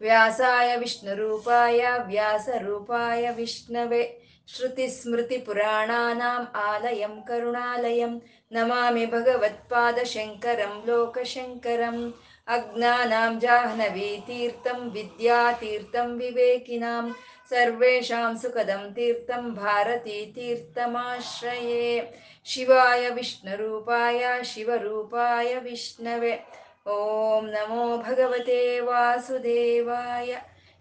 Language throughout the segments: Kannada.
व्यासाय विष्णुरूपाय व्यासरूपाय विष्णवे श्रुतिस्मृतिपुराणानाम् आलयं करुणालयं नमामि भगवत्पादशङ्करं लोकशङ्करम् अज्ञानां जाह्नवीतीर्थं विद्यातीर्थं विवेकिनां सर्वेषां सुखदं तीर्थं भारतीतीर्थमाश्रये शिवाय विष्णुरूपाय शिवरूपाय विष्णवे ॐ नमो भगवते वासुदेवाय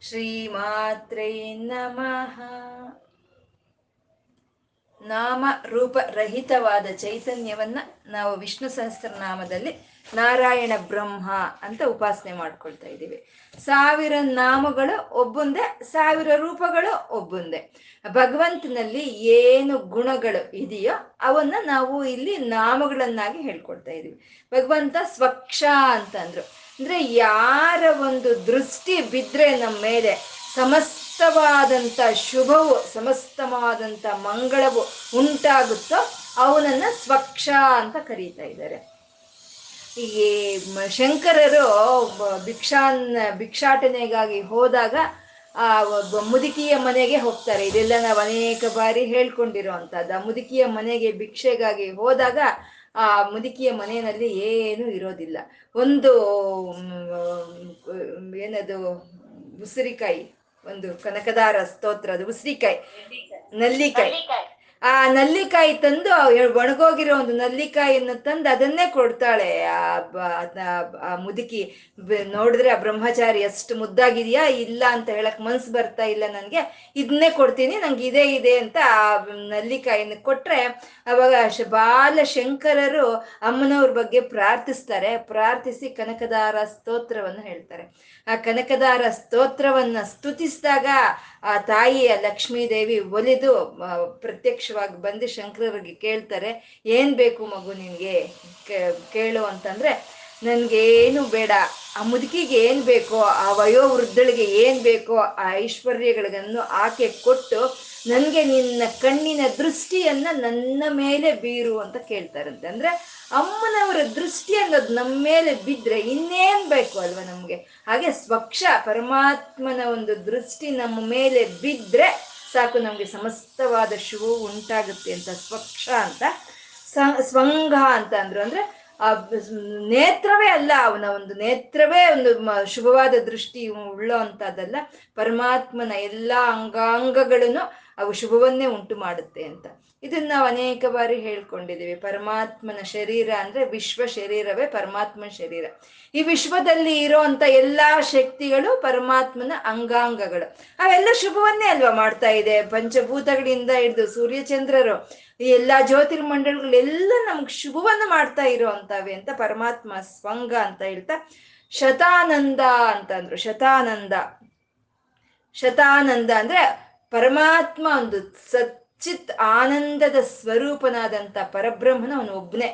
श्रीमात्रै नमः ನಾಮ ರೂಪ ರಹಿತವಾದ ಚೈತನ್ಯವನ್ನ ನಾವು ವಿಷ್ಣು ಸಹಸ್ರನಾಮದಲ್ಲಿ ನಾರಾಯಣ ಬ್ರಹ್ಮ ಅಂತ ಉಪಾಸನೆ ಮಾಡ್ಕೊಳ್ತಾ ಇದ್ದೀವಿ. ಸಾವಿರ ನಾಮಗಳು ಒಬ್ಬೊಂದೇ, ಸಾವಿರ ರೂಪಗಳು ಒಬ್ಬೊಂದೇ. ಭಗವಂತನಲ್ಲಿ ಏನು ಗುಣಗಳು ಇದೆಯೋ ಅವನ್ನ ನಾವು ಇಲ್ಲಿ ನಾಮಗಳನ್ನಾಗಿ ಹೇಳ್ಕೊಡ್ತಾ ಇದೀವಿ ಭಗವಂತ ಸ್ವಕ್ಷ ಅಂತಂದ್ರು. ಅಂದ್ರೆ ಯಾರ ಒಂದು ದೃಷ್ಟಿ ಬಿದ್ರೆ ನಮ್ಮ ಮೇಲೆ ಸಮಸ್ತವಾದಂಥ ಶುಭವು ಸಮಸ್ತವಾದಂಥ ಮಂಗಳವು ಉಂಟಾಗುತ್ತೋ ಅವನನ್ನ ಸ್ವಕ್ಷ ಅಂತ ಕರೀತಾ ಇದ್ದಾರೆ. ಈ ಶಂಕರರು ಭಿಕ್ಷಾನ್ ಭಿಕ್ಷಾಟನೆಗಾಗಿ ಹೋದಾಗ ಆ ಮುದುಕಿಯ ಮನೆಗೆ ಹೋಗ್ತಾರೆ. ಇದೆಲ್ಲ ನಾವು ಅನೇಕ ಬಾರಿ ಹೇಳ್ಕೊಂಡಿರುವಂಥದ್ದು. ಆ ಮುದುಕಿಯ ಮನೆಗೆ ಭಿಕ್ಷೆಗಾಗಿ ಹೋದಾಗ ಆ ಮುದುಕಿಯ ಮನೆಯಲ್ಲಿ ಏನು ಇರೋದಿಲ್ಲ. ಒಂದು ಏನದು ಉಸಿರಿಕಾಯಿ ಒಂದು ಕನಕದಾರ ಸ್ತೋತ್ರ ಅದು ಉಸಿರಿಕಾಯಿ ನಲ್ಲಿಕಾಯಿ. ಆ ನಲ್ಲಿಕಾಯಿ ತಂದು ಒಣಗೋಗಿರೋ ಒಂದು ನಲ್ಲಿಕಾಯಿಯನ್ನು ತಂದು ಅದನ್ನೇ ಕೊಡ್ತಾಳೆ. ಆ ಮುದುಕಿ. ನೋಡಿದ್ರೆ ಆ ಬ್ರಹ್ಮಚಾರಿ ಎಷ್ಟು ಮುದ್ದಾಗಿದೆಯಾ? ಇಲ್ಲ ಅಂತ ಹೇಳಕ್ ಮನ್ಸು ಬರ್ತಾ ಇಲ್ಲ ನನಗೆ. ಇದನ್ನೇ ಕೊಡ್ತೀನಿ, ನಂಗೆ ಇದೇ ಇದೆ ಅಂತ ಆ ನಲ್ಲಿಕಾಯಿನ ಕೊಟ್ರೆ ಅವಾಗ ಬಾಲ ಶಂಕರರು ಅಮ್ಮನವ್ರ ಬಗ್ಗೆ ಪ್ರಾರ್ಥಿಸ್ತಾರೆ. ಪ್ರಾರ್ಥಿಸಿ ಕನಕದಾರ ಸ್ತೋತ್ರವನ್ನು ಹೇಳ್ತಾರೆ. ಆ ಕನಕದಾರ ಸ್ತೋತ್ರವನ್ನ ಸ್ತುತಿಸಿದಾಗ ಆ ತಾಯಿಯ ಲಕ್ಷ್ಮೀದೇವಿ ಒಲಿದು ಪ್ರತ್ಯಕ್ಷವಾಗಿ ಬಂದು ಶಂಕರರಿಗೆ ಕೇಳ್ತಾರೆ, ಏನ್ ಬೇಕು ಮಗು ನಿನ್ಗೆ? ಕೇಳು ಅಂತಂದ್ರೆ, ನನ್ಗೇನು ಬೇಡ, ಆ ಮುದುಕಿಗೆ ಏನ್ ಬೇಕೋ, ಆ ವಯೋವೃದ್ಧಳಿಗೆ ಏನ್ ಬೇಕೋ, ಆ ಐಶ್ವರ್ಯಗಳನ್ನು ಆಕೆ ಕೊಟ್ಟು ನನ್ಗೆ ನಿನ್ನ ಕಣ್ಣಿನ ದೃಷ್ಟಿಯನ್ನ ನನ್ನ ಮೇಲೆ ಬೀರು ಅಂತ ಕೇಳ್ತಾರಂತೆ. ಅಂದ್ರೆ ಅಮ್ಮನವರ ದೃಷ್ಟಿ ಅನ್ನೋದು ನಮ್ಮ ಮೇಲೆ ಬಿದ್ರೆ ಇನ್ನೇನ್ ಬೇಕು ಅಲ್ವಾ ನಮಗೆ? ಹಾಗೆ ಸ್ವಕ್ಷ ಪರಮಾತ್ಮನ ಒಂದು ದೃಷ್ಟಿ ನಮ್ಮ ಮೇಲೆ ಬಿದ್ರೆ ಸಾಕು ನಮಗೆ ಸಮಸ್ತವಾದ ಶಿವವು ಉಂಟಾಗುತ್ತೆ ಅಂತ ಸ್ವಕ್ಷ ಅಂತ ಸ್ವಂಗ ಅಂತ ಅಂದ್ರು. ಅಂದ್ರೆ ಆ ನೇತ್ರವೇ ಅಲ್ಲ, ಅವನ ಒಂದು ನೇತ್ರವೇ ಒಂದು ಶುಭವಾದ ದೃಷ್ಟಿ ಉಳ್ಳೋ ಅಂತದಲ್ಲ ಪರಮಾತ್ಮನ ಎಲ್ಲಾ ಅಂಗಾಂಗಗಳನ್ನು ಅವು ಶುಭವನ್ನೇ ಉಂಟು ಮಾಡುತ್ತೆ ಅಂತ. ಇದನ್ನ ನಾವು ಅನೇಕ ಬಾರಿ ಹೇಳ್ಕೊಂಡಿದ್ದೀವಿ. ಪರಮಾತ್ಮನ ಶರೀರ ಅಂದ್ರೆ ವಿಶ್ವ ಶರೀರವೇ ಪರಮಾತ್ಮನ ಶರೀರ. ಈ ವಿಶ್ವದಲ್ಲಿ ಇರೋಂಥ ಎಲ್ಲಾ ಶಕ್ತಿಗಳು ಪರಮಾತ್ಮನ ಅಂಗಾಂಗಗಳು. ಅವೆಲ್ಲ ಶುಭವನ್ನೇ ಅಲ್ವಾ ಮಾಡ್ತಾ ಇದೆ? ಪಂಚಭೂತಗಳಿಂದ ಹಿಡಿದು ಸೂರ್ಯಚಂದ್ರರು ಈ ಎಲ್ಲಾ ಜ್ಯೋತಿರ್ಮಂಡಲಗಳೆಲ್ಲ ನಮ್ಗೆ ಶುಭವನ್ನ ಮಾಡ್ತಾ ಇರೋ ಅಂತವೆ ಅಂತ ಪರಮಾತ್ಮ ಸ್ವಂಗ ಅಂತ ಹೇಳ್ತಾ ಶತಾನಂದ ಅಂತಂದ್ರು. ಶತಾನಂದ. ಶತಾನಂದ ಅಂದ್ರೆ ಪರಮಾತ್ಮ ಒಂದು ಸಚ್ಚಿತ್ ಆನಂದದ ಸ್ವರೂಪನಾದಂಥ ಪರಬ್ರಹ್ಮನ ಅವನು ಒಬ್ನೇ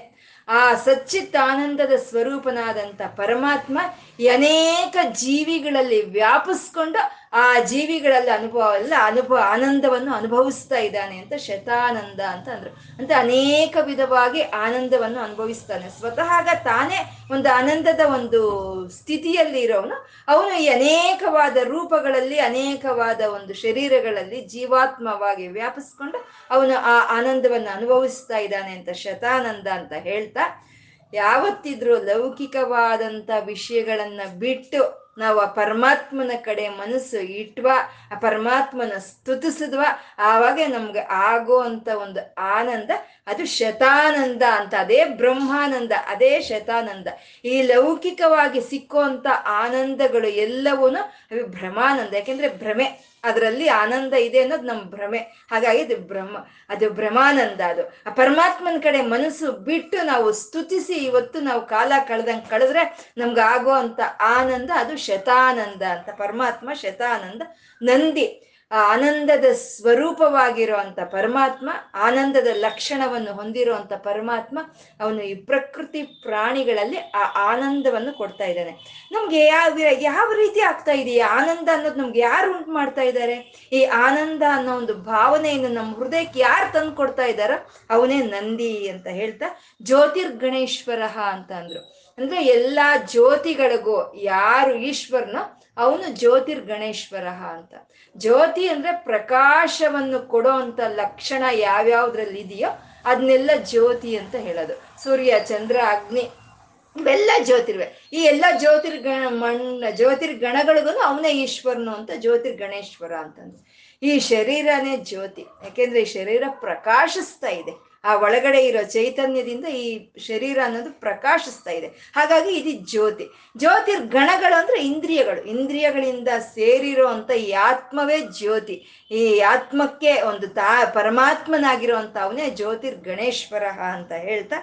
ಆ ಸಚ್ಚಿತ್ ಆನಂದದ ಸ್ವರೂಪನಾದಂಥ ಪರಮಾತ್ಮ ಅನೇಕ ಜೀವಿಗಳಲ್ಲಿ ವ್ಯಾಪಿಸ್ಕೊಂಡು ಆ ಜೀವಿಗಳಲ್ಲಿ ಅನುಭವ, ಎಲ್ಲ ಅನುಭವ, ಆನಂದವನ್ನು ಅನುಭವಿಸ್ತಾ ಇದ್ದಾನೆ ಅಂತ ಶತಾನಂದ ಅಂತ ಅಂದ್ರು. ಅಂತ ಅನೇಕ ವಿಧವಾಗಿ ಆನಂದವನ್ನು ಅನುಭವಿಸ್ತಾನೆ. ಸ್ವತಃ ತಾನೇ ಒಂದು ಆನಂದದ ಒಂದು ಸ್ಥಿತಿಯಲ್ಲಿ ಇರೋವನು ಅವನು ಈ ಅನೇಕವಾದ ರೂಪಗಳಲ್ಲಿ, ಅನೇಕವಾದ ಒಂದು ಶರೀರಗಳಲ್ಲಿ ಜೀವಾತ್ಮವಾಗಿ ವ್ಯಾಪಿಸ್ಕೊಂಡು ಅವನು ಆ ಆನಂದವನ್ನು ಅನುಭವಿಸ್ತಾ ಇದ್ದಾನೆ ಅಂತ ಶತಾನಂದ ಅಂತ ಹೇಳ್ತಾ ಯಾವತ್ತಿದ್ರು ಲೌಕಿಕವಾದಂಥ ವಿಷಯಗಳನ್ನ ಬಿಟ್ಟು ನಾವು ಆ ಪರಮಾತ್ಮನ ಕಡೆ ಮನಸ್ಸು ಇಟ್ವ, ಆ ಪರಮಾತ್ಮನ ಸ್ತುತಿಸಿದ್ವ, ಆವಾಗ ನಮ್ಗೆ ಆಗೋ ಒಂದು ಆನಂದ, ಅದು ಶತಾನಂದ ಅಂತ, ಅದೇ ಬ್ರಹ್ಮಾನಂದ, ಅದೇ ಶತಾನಂದ. ಈ ಲೌಕಿಕವಾಗಿ ಸಿಕ್ಕುವಂತ ಆನಂದಗಳು ಎಲ್ಲವೂ ಅವು ಭ್ರಮಾನಂದ ಯಾಕೆಂದ್ರೆ ಭ್ರಮೆ. ಅದರಲ್ಲಿ ಆನಂದ ಇದೆ ಅನ್ನೋದು ನಮ್ಮ ಭ್ರಮೆ. ಹಾಗಾಗಿ ಇದು ಬ್ರಹ್ಮ, ಅದು ಭ್ರಮಾನಂದ ಅದು. ಆ ಪರಮಾತ್ಮನ ಕಡೆ ಮನಸ್ಸು ಬಿಟ್ಟು ನಾವು ಸ್ತುತಿಸಿ ಇವತ್ತು ನಾವು ಕಾಲ ಕಳೆದಂಗೆ ಕಳೆದ್ರೆ ನಮ್ಗೆ ಆಗೋ ಆನಂದ ಅದು ಶತಾನಂದ ಅಂತ. ಪರಮಾತ್ಮ ಶತಾನಂದ ನಂದಿ. ಆ ಆನಂದದ ಸ್ವರೂಪವಾಗಿರುವಂತ ಪರಮಾತ್ಮ, ಆನಂದದ ಲಕ್ಷಣವನ್ನು ಹೊಂದಿರುವಂತ ಪರಮಾತ್ಮ, ಅವನು ಈ ಪ್ರಕೃತಿ ಪ್ರಾಣಿಗಳಲ್ಲಿ ಆ ಆನಂದವನ್ನು ಕೊಡ್ತಾ ಇದ್ದಾನೆ. ನಮ್ಗೆ ಯಾವ ಯಾವ ರೀತಿ ಆಗ್ತಾ ಇದೆಯಾ ಆನಂದ ಅನ್ನೋದು ನಮ್ಗೆ ಯಾರು ಉಂಟು ಮಾಡ್ತಾ ಇದ್ದಾರೆ? ಈ ಆನಂದ ಅನ್ನೋ ಒಂದು ಭಾವನೆಯನ್ನು ನಮ್ಮ ಹೃದಯಕ್ಕೆ ಯಾರು ತಂದು ಕೊಡ್ತಾ ಇದ್ದಾರೋ ಅವನೇ ನಂದಿ ಅಂತ ಹೇಳ್ತಾ ಜ್ಯೋತಿರ್ಗಣೇಶ್ವರ ಅಂತ ಅಂದ್ರು. ಅಂದ್ರೆ ಎಲ್ಲಾ ಜ್ಯೋತಿಗಳಿಗೂ ಯಾರು ಈಶ್ವರನೋ ಅವನು ಜ್ಯೋತಿರ್ಗಣೇಶ್ವರ ಅಂತ. ಜ್ಯೋತಿ ಅಂದ್ರೆ ಪ್ರಕಾಶವನ್ನು ಕೊಡೋ ಅಂತ ಲಕ್ಷಣ ಯಾವ್ಯಾವ್ದ್ರಲ್ಲಿ ಇದೆಯೋ ಅದನ್ನೆಲ್ಲ ಜ್ಯೋತಿ ಅಂತ ಹೇಳೋದು. ಸೂರ್ಯ, ಚಂದ್ರ, ಅಗ್ನಿ, ಇವೆಲ್ಲ ಜ್ಯೋತಿರ್ವೆ. ಈ ಎಲ್ಲ ಜ್ಯೋತಿರ್ಗಣ ಮಣ್ಣ ಜ್ಯೋತಿರ್ಗಣಗಳಿಗೂ ಅವನೇ ಈಶ್ವರನು ಅಂತ ಜ್ಯೋತಿರ್ ಗಣೇಶ್ವರ ಅಂತಂದು. ಈ ಶರೀರನೇ ಜ್ಯೋತಿ. ಯಾಕೆಂದ್ರೆ ಈ ಶರೀರ ಪ್ರಕಾಶಿಸ್ತಾ ಇದೆ. ಆ ಒಳಗಡೆ ಇರೋ ಚೈತನ್ಯದಿಂದ ಈ ಶರೀರ ಅನ್ನೋದು ಪ್ರಕಾಶಿಸ್ತಾ ಇದೆ. ಹಾಗಾಗಿ ಇದು ಜ್ಯೋತಿ. ಜ್ಯೋತಿರ್ಗಣಗಳು ಅಂದ್ರೆ ಇಂದ್ರಿಯಗಳು. ಇಂದ್ರಿಯಗಳಿಂದ ಸೇರಿರೋ ಅಂತ ಈ ಆತ್ಮವೇ ಜ್ಯೋತಿ. ಈ ಆತ್ಮಕ್ಕೆ ಒಂದು ತಾ ಪರಮಾತ್ಮನಾಗಿರೋ ಅಂತ ಅವನೇ ಜ್ಯೋತಿರ್ಗಣೇಶ್ವರ ಅಂತ ಹೇಳ್ತಾ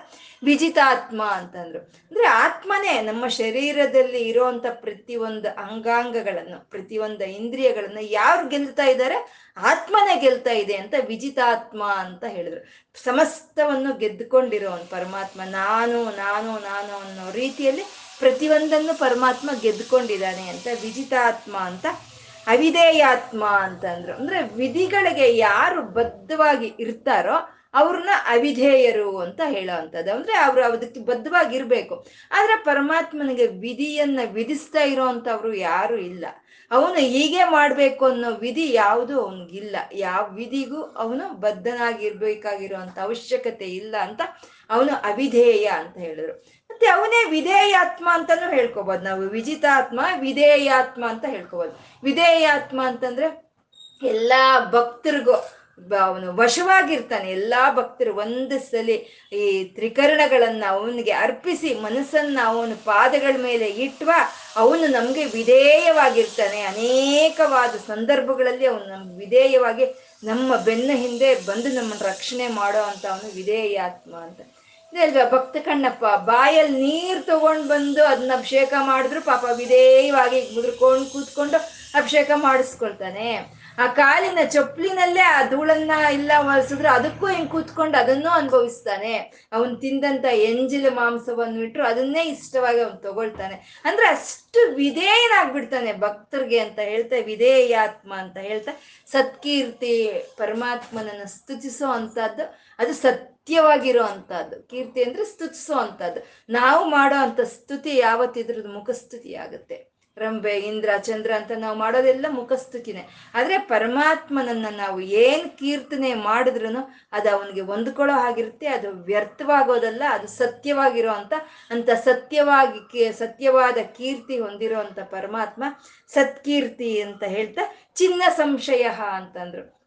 ವಿಜಿತಾತ್ಮ ಅಂತಂದ್ರು. ಅಂದ್ರೆ ಆತ್ಮನೇ ನಮ್ಮ ಶರೀರದಲ್ಲಿ ಇರುವಂತ ಪ್ರತಿಯೊಂದು ಅಂಗಾಂಗಗಳನ್ನು, ಪ್ರತಿಯೊಂದು ಇಂದ್ರಿಯಗಳನ್ನು ಯಾರು ಗೆಲ್ತಾ ಇದ್ದಾರೆ? ಆತ್ಮನೇ ಗೆಲ್ತಾ ಇದೆ ಅಂತ ವಿಜಿತಾತ್ಮ ಅಂತ ಹೇಳಿದ್ರು. ಸಮಸ್ತವನ್ನು ಗೆದ್ದುಕೊಂಡಿರೋನು ಪರಮಾತ್ಮ. ನಾನು ನಾನು ನಾನು ಅನ್ನೋ ರೀತಿಯಲ್ಲಿ ಪ್ರತಿಯೊಂದನ್ನು ಪರಮಾತ್ಮ ಗೆದ್ದುಕೊಂಡಿದ್ದಾನೆ ಅಂತ ವಿಜಿತಾತ್ಮ ಅಂತ ಅವಿಧೇಯಾತ್ಮ ಅಂತಂದ್ರು ಅಂದ್ರೆ. ವಿಧಿಗಳಿಗೆ ಯಾರು ಬದ್ಧವಾಗಿ ಇರ್ತಾರೋ ಅವ್ರನ್ನ ಅವಿಧೇಯರು ಅಂತ ಹೇಳೋ ಅಂಥದ್ದು ಅಂದ್ರೆ ಅವರು ಅದಕ್ಕೆ ಬದ್ಧವಾಗಿರ್ಬೇಕು. ಆದ್ರೆ ಪರಮಾತ್ಮನಿಗೆ ವಿಧಿಯನ್ನ ವಿಧಿಸ್ತಾ ಇರೋವಂಥವ್ರು ಯಾರು ಇಲ್ಲ. ಅವನು ಹೀಗೆ ಮಾಡ್ಬೇಕು ಅನ್ನೋ ವಿಧಿ ಯಾವುದು ಅವನಿಗಿಲ್ಲ. ಯಾವ ವಿಧಿಗೂ ಅವನು ಬದ್ಧನಾಗಿರ್ಬೇಕಾಗಿರುವಂತ ಅವಶ್ಯಕತೆ ಇಲ್ಲ ಅಂತ ಅವನು ಅವಿಧೇಯ ಅಂತ ಹೇಳಿದ್ರು. ಮತ್ತೆ ಅವನೇ ವಿಧೇಯಾತ್ಮ ಅಂತಾನು ಹೇಳ್ಕೋಬೋದು ನಾವು. ವಿಜಿತಾತ್ಮ, ವಿಧೇಯಾತ್ಮ ಅಂತ ಹೇಳ್ಕೋಬೋದು. ವಿಧೇಯಾತ್ಮ ಅಂತಂದ್ರೆ ಎಲ್ಲಾ ಭಕ್ತರಿಗೂ ಅವನು ವಶವಾಗಿರ್ತಾನೆ. ಎಲ್ಲಾ ಭಕ್ತರು ಒಂದು ಸಲಿ ಈ ತ್ರಿಕರಣಗಳನ್ನು ಅವನಿಗೆ ಅರ್ಪಿಸಿ ಮನಸ್ಸನ್ನ ಅವನ ಪಾದಗಳ ಮೇಲೆ ಇಟ್ವ ಅವನು ನಮ್ಗೆ ವಿಧೇಯವಾಗಿರ್ತಾನೆ. ಅನೇಕವಾದ ಸಂದರ್ಭಗಳಲ್ಲಿ ಅವನು ನಮ್ಗೆ ವಿಧೇಯವಾಗಿ ನಮ್ಮ ಬೆನ್ನ ಹಿಂದೆ ಬಂದು ನಮ್ಮನ್ನು ರಕ್ಷಣೆ ಮಾಡೋ ಅಂತ ಅವನು ವಿಧೇಯಾತ್ಮ ಅಂತ. ಅಲ್ವಾ, ಭಕ್ತ ಕಣ್ಣಪ್ಪ, ಬಾಯಲ್ಲಿ ನೀರು ತಗೊಂಡ್ ಬಂದು ಅದನ್ನ ಅಭಿಷೇಕ ಮಾಡಿದ್ರು ಪಾಪ ವಿಧೇಯವಾಗಿ ಮುದ್ರಕೊಂಡು ಕೂತ್ಕೊಂಡು ಅಭಿಷೇಕ ಮಾಡಿಸ್ಕೊಳ್ತಾನೆ. ಆ ಕಾಲಿನ ಚಪ್ಪಲಿನಲ್ಲೇ ಆ ಧೂಳನ್ನ ಇಲ್ಲ ಒರೆಸಿದ್ರೆ ಅದಕ್ಕೂ ಹಿಂಗ್ ಕೂತ್ಕೊಂಡು ಅದನ್ನೂ ಅನುಭವಿಸ್ತಾನೆ. ಅವನ್ ತಿಂದಂತ ಎಂಜಿಲ ಮಾಂಸವನ್ನು ಇಟ್ರು ಅದನ್ನೇ ಇಷ್ಟವಾಗಿ ಅವನು ತಗೊಳ್ತಾನೆ. ಅಂದ್ರೆ ಅಷ್ಟು ವಿಧೇಯನಾಗ್ಬಿಡ್ತಾನೆ ಭಕ್ತರಿಗೆ ಅಂತ ಹೇಳ್ತಾ, ವಿಧೇಯಾತ್ಮ ಅಂತ ಹೇಳ್ತಾ. ಸತ್ಕೀರ್ತಿ ಪರಮಾತ್ಮನನ್ನ ಸ್ತುತಿಸೋ ಅಂತದ್ದು ಅದು ಸತ್ಯವಾಗಿರೋ ಅಂತದ್ದು ಕೀರ್ತಿ ಅಂದ್ರೆ ಸ್ತುತಿಸೋ ಅಂತದ್ದು ನಾವು ಮಾಡೋ ಅಂತ ಸ್ತುತಿ ಯಾವತ್ತಿದ್ರದ್ದು ಮುಖಸ್ತುತಿ ಆಗುತ್ತೆ. ರಂಬೆ ಇಂದ್ರ, ಚಂದ್ರ ಅಂತ ನಾವು ಮಾಡೋದೆಲ್ಲ ಮುಖಸ್ತುತಿನೇ ಆದರೆ ಪರಮಾತ್ಮನನ್ನ ನಾವು ಏನು ಕೀರ್ತನೆ ಮಾಡಿದ್ರು ಅದು ಅವನಿಗೆ ಹೊಂದ್ಕೊಳ್ಳೋ ಹಾಗಿರುತ್ತೆ, ಅದು ವ್ಯರ್ಥವಾಗೋದಲ್ಲ, ಅದು ಸತ್ಯವಾಗಿರೋ ಅಂತ ಅಂತ ಸತ್ಯವಾಗಿ ಸತ್ಯವಾದ ಕೀರ್ತಿ ಹೊಂದಿರೋ ಪರಮಾತ್ಮ ಸತ್ಕೀರ್ತಿ ಅಂತ ಹೇಳ್ತಾ, ಚಿನ್ನ ಸಂಶಯ ಅಂತಂದ್ರು.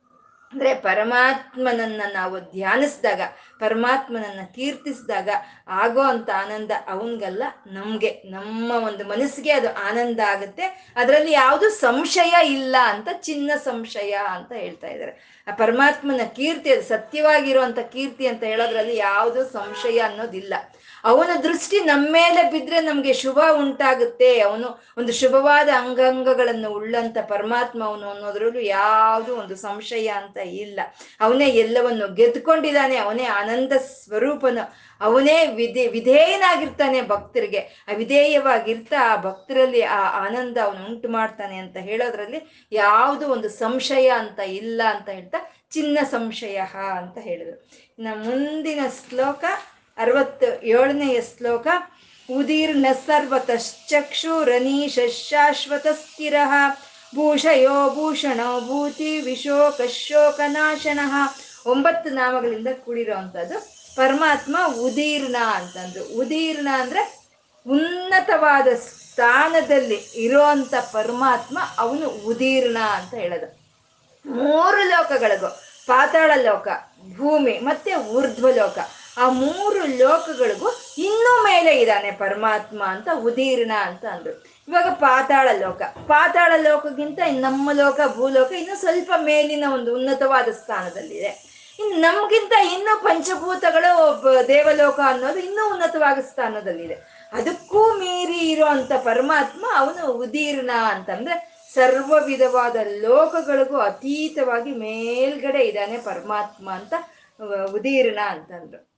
ಅಂದ್ರೆ ಪರಮಾತ್ಮನನ್ನ ನಾವು ಧ್ಯಾನಿಸಿದಾಗ, ಪರಮಾತ್ಮನನ್ನ ಕೀರ್ತಿಸಿದಾಗ ಆಗೋ ಅಂತ ಆನಂದ ಅವನ್ಗಲ್ಲ, ನಮ್ಗೆ, ನಮ್ಮ ಒಂದು ಮನಸ್ಸಿಗೆ ಅದು ಆನಂದ ಆಗುತ್ತೆ. ಅದರಲ್ಲಿ ಯಾವುದು ಸಂಶಯ ಇಲ್ಲ ಅಂತ, ಚಿನ್ನ ಸಂಶಯ ಅಂತ ಹೇಳ್ತಾ ಇದ್ದಾರೆ. ಆ ಪರಮಾತ್ಮನ ಕೀರ್ತಿ ಅದು ಸತ್ಯವಾಗಿರುವಂತ ಕೀರ್ತಿ ಅಂತ ಹೇಳೋದ್ರಲ್ಲಿ ಯಾವುದು ಸಂಶಯ ಅನ್ನೋದಿಲ್ಲ. ಅವನ ದೃಷ್ಟಿ ನಮ್ಮ ಮೇಲೆ ಬಿದ್ರೆ ನಮ್ಗೆ ಶುಭ ಉಂಟಾಗುತ್ತೆ. ಅವನು ಒಂದು ಶುಭವಾದ ಅಂಗಾಂಗಗಳನ್ನು ಉಳ್ಳಂತ ಪರಮಾತ್ಮ ಅವನು ಅನ್ನೋದ್ರಲ್ಲೂ ಯಾವುದು ಒಂದು ಸಂಶಯ ಅಂತ ಇಲ್ಲ. ಅವನೇ ಎಲ್ಲವನ್ನು ಗೆದ್ಕೊಂಡಿದ್ದಾನೆ ಅವನೇ ಆನಂದ ಸ್ವರೂಪನು, ಅವನೇ ವಿಧಿ, ವಿಧೇಯನಾಗಿರ್ತಾನೆ ಭಕ್ತರಿಗೆ. ವಿಧೇಯವಾಗಿರ್ತಾ ಆ ಭಕ್ತರಲ್ಲಿ ಆ ಆನಂದ ಅವನು ಉಂಟು ಮಾಡ್ತಾನೆ ಅಂತ ಹೇಳೋದ್ರಲ್ಲಿ ಯಾವುದು ಒಂದು ಸಂಶಯ ಅಂತ ಇಲ್ಲ ಅಂತ ಹೇಳ್ತಾ ಚಿನ್ನ ಸಂಶಯ ಅಂತ ಹೇಳಿದ್ರು. ಇನ್ನು ಮುಂದಿನ ಶ್ಲೋಕ ಅರವತ್ತು ಏಳನೆಯ ಶ್ಲೋಕ ಉದೀರ್ಣ ಶಾಶ್ವತ ಸ್ಥಿರ ಭೂಷಯೋ ಭೂಷಣೋ ಭೂತಿ ವಿಶೋಕ ಶೋಕನಾಶನ ಒಂಬತ್ತು ನಾಮಗಳಿಂದ ಕೂಡಿರೋವಂಥದ್ದು. ಪರಮಾತ್ಮ ಉದೀರ್ಣ ಅಂತಂದ್ರು. ಉದೀರ್ಣ ಅಂದ್ರೆ ಉನ್ನತವಾದ ಸ್ಥಾನದಲ್ಲಿ ಇರೋಂಥ ಪರಮಾತ್ಮ ಅವನು ಉದೀರ್ಣ ಅಂತ ಹೇಳೋದು. ಮೂರು ಲೋಕಗಳಿಗೂ ಪಾತಾಳ ಲೋಕ, ಭೂಮಿ ಮತ್ತೆ ಊರ್ಧ್ವ ಲೋಕ. ಆ ಮೂರು ಲೋಕಗಳಿಗೂ ಇನ್ನೂ ಮೇಲೆ ಇದ್ದಾನೆ ಪರಮಾತ್ಮ ಅಂತ ಉದೀರ್ಣ ಅಂತ ಅಂದ್ರು. ಇವಾಗ ಪಾತಾಳ ಲೋಕ. ಪಾತಾಳ ಲೋಕಕ್ಕಿಂತ ನಮ್ಮ ಲೋಕ, ಭೂಲೋಕ ಇನ್ನೂ ಸ್ವಲ್ಪ ಮೇಲಿನ ಒಂದು ಉನ್ನತವಾದ ಸ್ಥಾನದಲ್ಲಿದೆ. ಇನ್ನು ನಮಗಿಂತ ಇನ್ನೂ ಪಂಚಭೂತಗಳು ದೇವಲೋಕ ಅನ್ನೋದು ಇನ್ನೂ ಉನ್ನತವಾದ ಸ್ಥಾನದಲ್ಲಿದೆ. ಅದಕ್ಕೂ ಮೀರಿ ಇರುವಂತ ಪರಮಾತ್ಮ ಅವನು ಉದೀರ್ಣ ಅಂತಂದ್ರೆ ಸರ್ವ ವಿಧವಾದ ಲೋಕಗಳಿಗೂ ಅತೀತವಾಗಿ ಮೇಲ್ಗಡೆ ಇದ್ದಾನೆ ಪರಮಾತ್ಮ ಅಂತ ಉದೀರ್ಣ ಅಂತಂದ್ರು.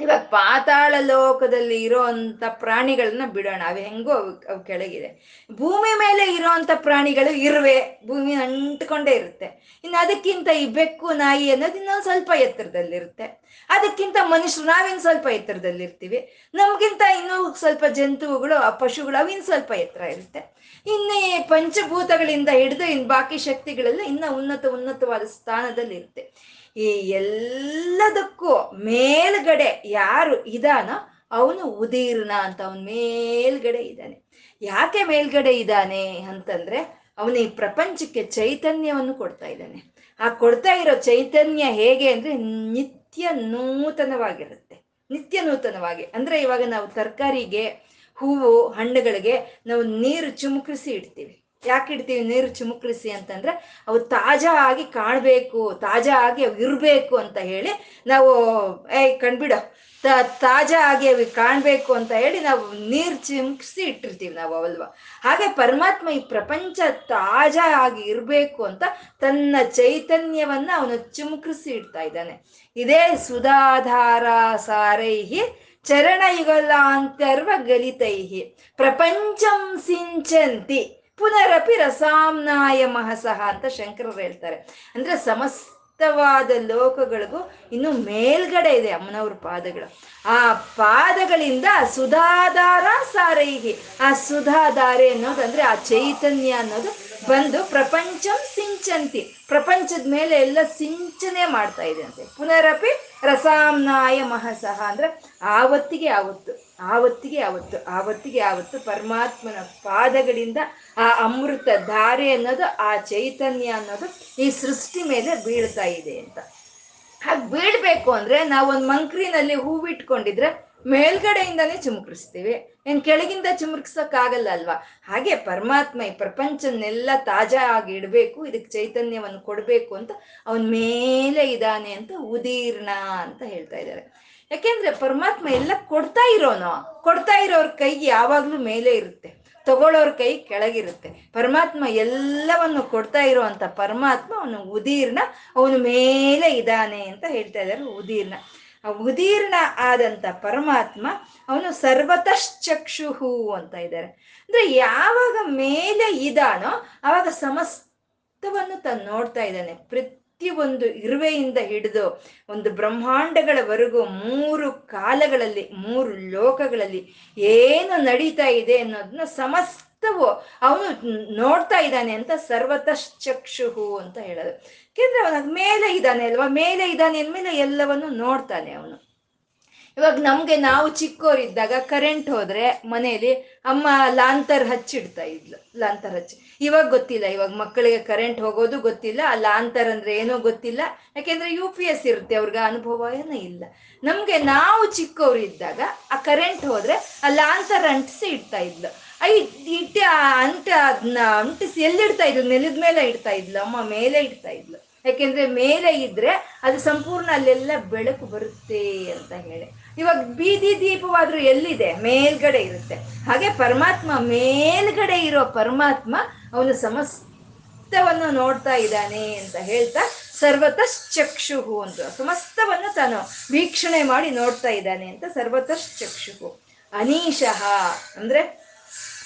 ಇವಾಗ ಪಾತಾಳ ಲೋಕದಲ್ಲಿ ಇರೋ ಅಂತ ಪ್ರಾಣಿಗಳನ್ನ ಬಿಡೋಣ. ಅವು ಹೆಂಗೋ ಅವು ಅವು ಕೆಳಗಿದೆ. ಭೂಮಿ ಮೇಲೆ ಇರೋಂಥ ಪ್ರಾಣಿಗಳು ಇರುವೆ. ಭೂಮಿ ಅಂಟ್ಕೊಂಡೇ ಇರುತ್ತೆ. ಇನ್ನು ಅದಕ್ಕಿಂತ ಈ ಬೆಕ್ಕು, ನಾಯಿ ಅನ್ನೋದು ಇನ್ನೊಂದು ಸ್ವಲ್ಪ ಎತ್ತರದಲ್ಲಿರುತ್ತೆ. ಅದಕ್ಕಿಂತ ಮನುಷ್ಯರು ನಾವಿನ್ ಸ್ವಲ್ಪ ಎತ್ತರದಲ್ಲಿರ್ತೀವಿ. ನಮ್ಗಿಂತ ಇನ್ನೂ ಸ್ವಲ್ಪ ಜಂತುಗಳು ಆ ಪಶುಗಳು ಅವಿನ್ ಸ್ವಲ್ಪ ಎತ್ತರ ಇರುತ್ತೆ. ಇನ್ನು ಪಂಚಭೂತಗಳಿಂದ ಹಿಡಿದು ಇನ್ನು ಬಾಕಿ ಶಕ್ತಿಗಳೆಲ್ಲ ಇನ್ನ ಉನ್ನತ, ಉನ್ನತವಾದ ಸ್ಥಾನದಲ್ಲಿ ಇರುತ್ತೆ ಈ ಎಲ್ಲದಕ್ಕೂ ಮೇಲ್ಗಡೆ ಯಾರು ಇದಾನೋ ಅವನು ಉದೀರ್ಣ ಅಂತ ಅವನ್ ಮೇಲ್ಗಡೆ ಇದ್ದಾನೆ. ಯಾಕೆ ಮೇಲ್ಗಡೆ ಇದ್ದಾನೆ ಅಂತಂದ್ರೆ ಅವನು ಈ ಪ್ರಪಂಚಕ್ಕೆ ಚೈತನ್ಯವನ್ನು ಕೊಡ್ತಾ ಇದ್ದಾನೆ. ಆ ಕೊಡ್ತಾ ಇರೋ ಚೈತನ್ಯ ಹೇಗೆ ಅಂದ್ರೆ ನಿತ್ಯ ನೂತನವಾಗಿರುತ್ತೆ. ನಿತ್ಯ ನೂತನವಾಗಿ. ಅಂದ್ರೆ ಇವಾಗ ನಾವು ತರಕಾರಿಗೆ, ಹೂವು, ಹಣ್ಣುಗಳಿಗೆ ನಾವು ನೀರು ಚುಮುಕಿಸಿ ಇಡ್ತೀವಿ. ಯಾಕೆ ಇಡ್ತೀವಿ? ನೀರು ಚಿಮುಕ್ರಿಸಿ ಅಂತಂದ್ರೆ ಅವು ತಾಜಾ ಆಗಿ ಕಾಣಬೇಕು, ತಾಜಾ ಆಗಿ ಅವು ಇರಬೇಕು ಅಂತ ಹೇಳಿ ನಾವು, ಏಯ್ ಕಣ್ಬಿಡ ತಾಜಾ ಆಗಿ ಅವು ಕಾಣಬೇಕು ಅಂತ ಹೇಳಿ ನಾವು ನೀರು ಚಿಮುಕ್ಸಿ ಇಟ್ಟಿರ್ತೀವಿ ನಾವು ಅವಲ್ವಾ. ಹಾಗೆ ಪರಮಾತ್ಮ ಈ ಪ್ರಪಂಚ ತಾಜಾ ಆಗಿ ಇರಬೇಕು ಅಂತ ತನ್ನ ಚೈತನ್ಯವನ್ನ ಅವನು ಚಿಮುಕ್ರಿಸಿ ಇಡ್ತಾ ಇದ್ದಾನೆ. ಇದೇ ಸುಧಾಧಾರ ಸಾರೈಹಿ ಚರಣಯುಗಲಾಂತರ್ವ ಗಲಿತೈಹಿ. ಪ್ರಪಂಚಂ ಸಿಂಚಂತಿ. ಪುನರಪಿ ರಸಾಮ್ನಾಯ ಮಹಸಹ ಅಂತ ಶಂಕರರು ಹೇಳ್ತಾರೆ. ಅಂದ್ರೆ ಸಮಸ್ತವಾದ ಲೋಕಗಳಿಗೂ ಇನ್ನು ಮೇಲ್ಗಡೆ ಇದೆ ಅಮ್ಮನವ್ರ ಪಾದಗಳು. ಆ ಪಾದಗಳಿಂದ ಸುಧಾಧಾರ ಸಾರೈಹಿ. ಆ ಸುಧಾಧಾರೆ ಅನ್ನೋದು ಅಂದ್ರೆ ಆ ಚೈತನ್ಯ ಅನ್ನೋದು ಬಂದು ಪ್ರಪಂಚಂ ಸಿಂಚಂತಿ. ಪ್ರಪಂಚದ ಮೇಲೆ ಎಲ್ಲ ಸಿಂಚನೆ ಮಾಡ್ತಾ ಇದೆ ಅಂತೆ. ಪುನರಪಿ ರಸಾಮ್ನಾಯ ಮಹಸಹ ಅಂದ್ರೆ ಆವತ್ತಿಗೆ ಆವತ್ತು ಆವತ್ತಿಗೆ ಆವತ್ತು ಆವತ್ತಿಗೆ ಆವತ್ತು ಪರಮಾತ್ಮನ ಪಾದಗಳಿಂದ ಆ ಅಮೃತ ಧಾರೆ ಅನ್ನೋದು, ಆ ಚೈತನ್ಯ ಅನ್ನೋದು ಈ ಸೃಷ್ಟಿ ಮೇಲೆ ಬೀಳ್ತಾ ಇದೆ ಅಂತ. ಹಾಗೆ ಬೀಳ್ಬೇಕು ಅಂದ್ರೆ ನಾವೊಂದು ಮಂಕ್ರಿನಲ್ಲಿ ಹೂವಿಟ್ಕೊಂಡಿದ್ರೆ ಮೇಲ್ಗಡೆಯಿಂದಾನೇ ಚಿಮುಕಿಸ್ತೀವಿ ಏನ್ ಕೆಳಗಿಂದ ಚಿಮುಕಿಸಕ್ಕಾಗಲ್ಲ ಅಲ್ವಾ? ಹಾಗೆ ಪರಮಾತ್ಮ ಈ ಪ್ರಪಂಚನೆಲ್ಲ ತಾಜಾ ಆಗಿ ಇಡಬೇಕು, ಇದಕ್ಕೆ ಚೈತನ್ಯವನ್ನು ಕೊಡಬೇಕು ಅಂತ ಅವನ್ ಮೇಲೆ ಇದ್ದಾನೆ ಅಂತ ಉದೀರ್ಣ ಅಂತ ಹೇಳ್ತಾ ಇದ್ದಾರೆ. ಯಾಕೆಂದ್ರೆ ಪರಮಾತ್ಮ ಎಲ್ಲ ಕೊಡ್ತಾ ಇರೋನು. ಕೊಡ್ತಾ ಇರೋರ್ ಕೈ ಯಾವಾಗ್ಲೂ ಮೇಲೆ ಇರುತ್ತೆ. ತಗೊಳ್ಳೋರ್ ಕೈ ಕೆಳಗಿರುತ್ತೆ. ಪರಮಾತ್ಮ ಎಲ್ಲವನ್ನು ಕೊಡ್ತಾ ಇರುವಂತ ಪರಮಾತ್ಮ ಅವನು ಉದೀರ್ಣ, ಅವನು ಮೇಲೆ ಇದ್ದಾನೆ ಅಂತ ಹೇಳ್ತಾ ಇದ್ದಾರೆ ಉದೀರ್ಣ. ಉದೀರ್ಣ ಆದಂತ ಪರಮಾತ್ಮ ಅವನು ಸರ್ವತಶ್ಚಕ್ಷುಹು ಅಂತ ಇದ್ದಾರೆ. ಅಂದ್ರೆ ಯಾವಾಗ ಮೇಲೆ ಇದಾನೋ ಆವಾಗ ಸಮಸ್ತವನ್ನು ತಾನು ನೋಡ್ತಾ ಇದ್ದಾನೆ. ಪ್ರತಿ ಒಂದು ಇರುವೆಯಿಂದ ಹಿಡಿದು ಒಂದು ಬ್ರಹ್ಮಾಂಡಗಳವರೆಗೂ ಮೂರು ಕಾಲಗಳಲ್ಲಿ, ಮೂರು ಲೋಕಗಳಲ್ಲಿ ಏನು ನಡೀತಾ ಇದೆ ಅನ್ನೋದನ್ನ ಸಮಸ್ತವು ಅವನು ನೋಡ್ತಾ ಇದ್ದಾನೆ ಅಂತ ಸರ್ವತಶ್ಚಕ್ಷುಹು ಅಂತ ಹೇಳೋದು. ಯಾಕೆಂದ್ರೆ ಅವನ ಮೇಲೆ ಇದ್ದಾನೆ ಅಲ್ವಾ? ಮೇಲೆ ಇದ್ದಾನೆ ಅಂದ್ಮೇಲೆ ಎಲ್ಲವನ್ನು ನೋಡ್ತಾನೆ ಅವನು. ಇವಾಗ ನಮ್ಗೆ ನಾವು ಚಿಕ್ಕವರಿದ್ದಾಗ ಕರೆಂಟ್ ಹೋದ್ರೆ ಮನೆಯಲ್ಲಿ ಅಮ್ಮ ಲಾಂತರ್ ಹಚ್ಚಿಡ್ತಾ ಇದ್ಲು. ಲಾಂತರ್ ಹಚ್ಚಿ. ಇವಾಗ ಗೊತ್ತಿಲ್ಲ, ಇವಾಗ ಮಕ್ಕಳಿಗೆ ಕರೆಂಟ್ ಹೋಗೋದು ಗೊತ್ತಿಲ್ಲ, ಆ ಲಾಂತರ್ ಅಂದ್ರೆ ಏನೋ ಗೊತ್ತಿಲ್ಲ. ಯಾಕೆಂದ್ರೆ ಯು ಪಿ ಎಸ್ ಇರುತ್ತೆ, ಅವ್ರಿಗೆ ಅನುಭವ ಏನೂ ಇಲ್ಲ. ನಮ್ಗೆ ನಾವು ಚಿಕ್ಕವ್ರು ಇದ್ದಾಗ ಆ ಕರೆಂಟ್ ಹೋದ್ರೆ ಆ ಲಾಂತರ್ ಅಂಟಿಸಿ ಇಡ್ತಾ ಇದ್ಲು. ಇಟ್ಟು ಅಂಟ ಅದನ್ನ ಅಂಟಿಸಿ ಎಲ್ಲಿಡ್ತಾ ಇದ್ಲು? ನೆಲದ ಮೇಲೆ ಇಡ್ತಾ ಇದ್ಲು, ಅಮ್ಮ ಮೇಲೆ ಇಡ್ತಾ ಇದ್ಲು. ಯಾಕೆಂದ್ರೆ ಮೇಲೆ ಇದ್ರೆ ಅದು ಸಂಪೂರ್ಣ ಅಲ್ಲೆಲ್ಲ ಬೆಳಕು ಬರುತ್ತೆ ಅಂತ ಹೇಳಿ. ಇವಾಗ ಬೀದಿ ದೀಪವಾದ್ರೂ ಎಲ್ಲಿದೆ? ಮೇಲ್ಗಡೆ ಇರುತ್ತೆ. ಹಾಗೆ ಪರಮಾತ್ಮ ಮೇಲ್ಗಡೆ ಇರೋ ಪರಮಾತ್ಮ ಅವನು ಸಮಸ್ತವನ್ನು ನೋಡ್ತಾ ಇದ್ದಾನೆ ಅಂತ ಹೇಳ್ತಾ ಸರ್ವತಶ್ಚಕ್ಷುಹು ಅಂತ. ಸಮಸ್ತವನ್ನು ತಾನು ವೀಕ್ಷಣೆ ಮಾಡಿ ನೋಡ್ತಾ ಇದ್ದಾನೆ ಅಂತ ಸರ್ವತಶ್ಚಕ್ಷುಹು. ಅನೀಶಃ ಅಂದ್ರೆ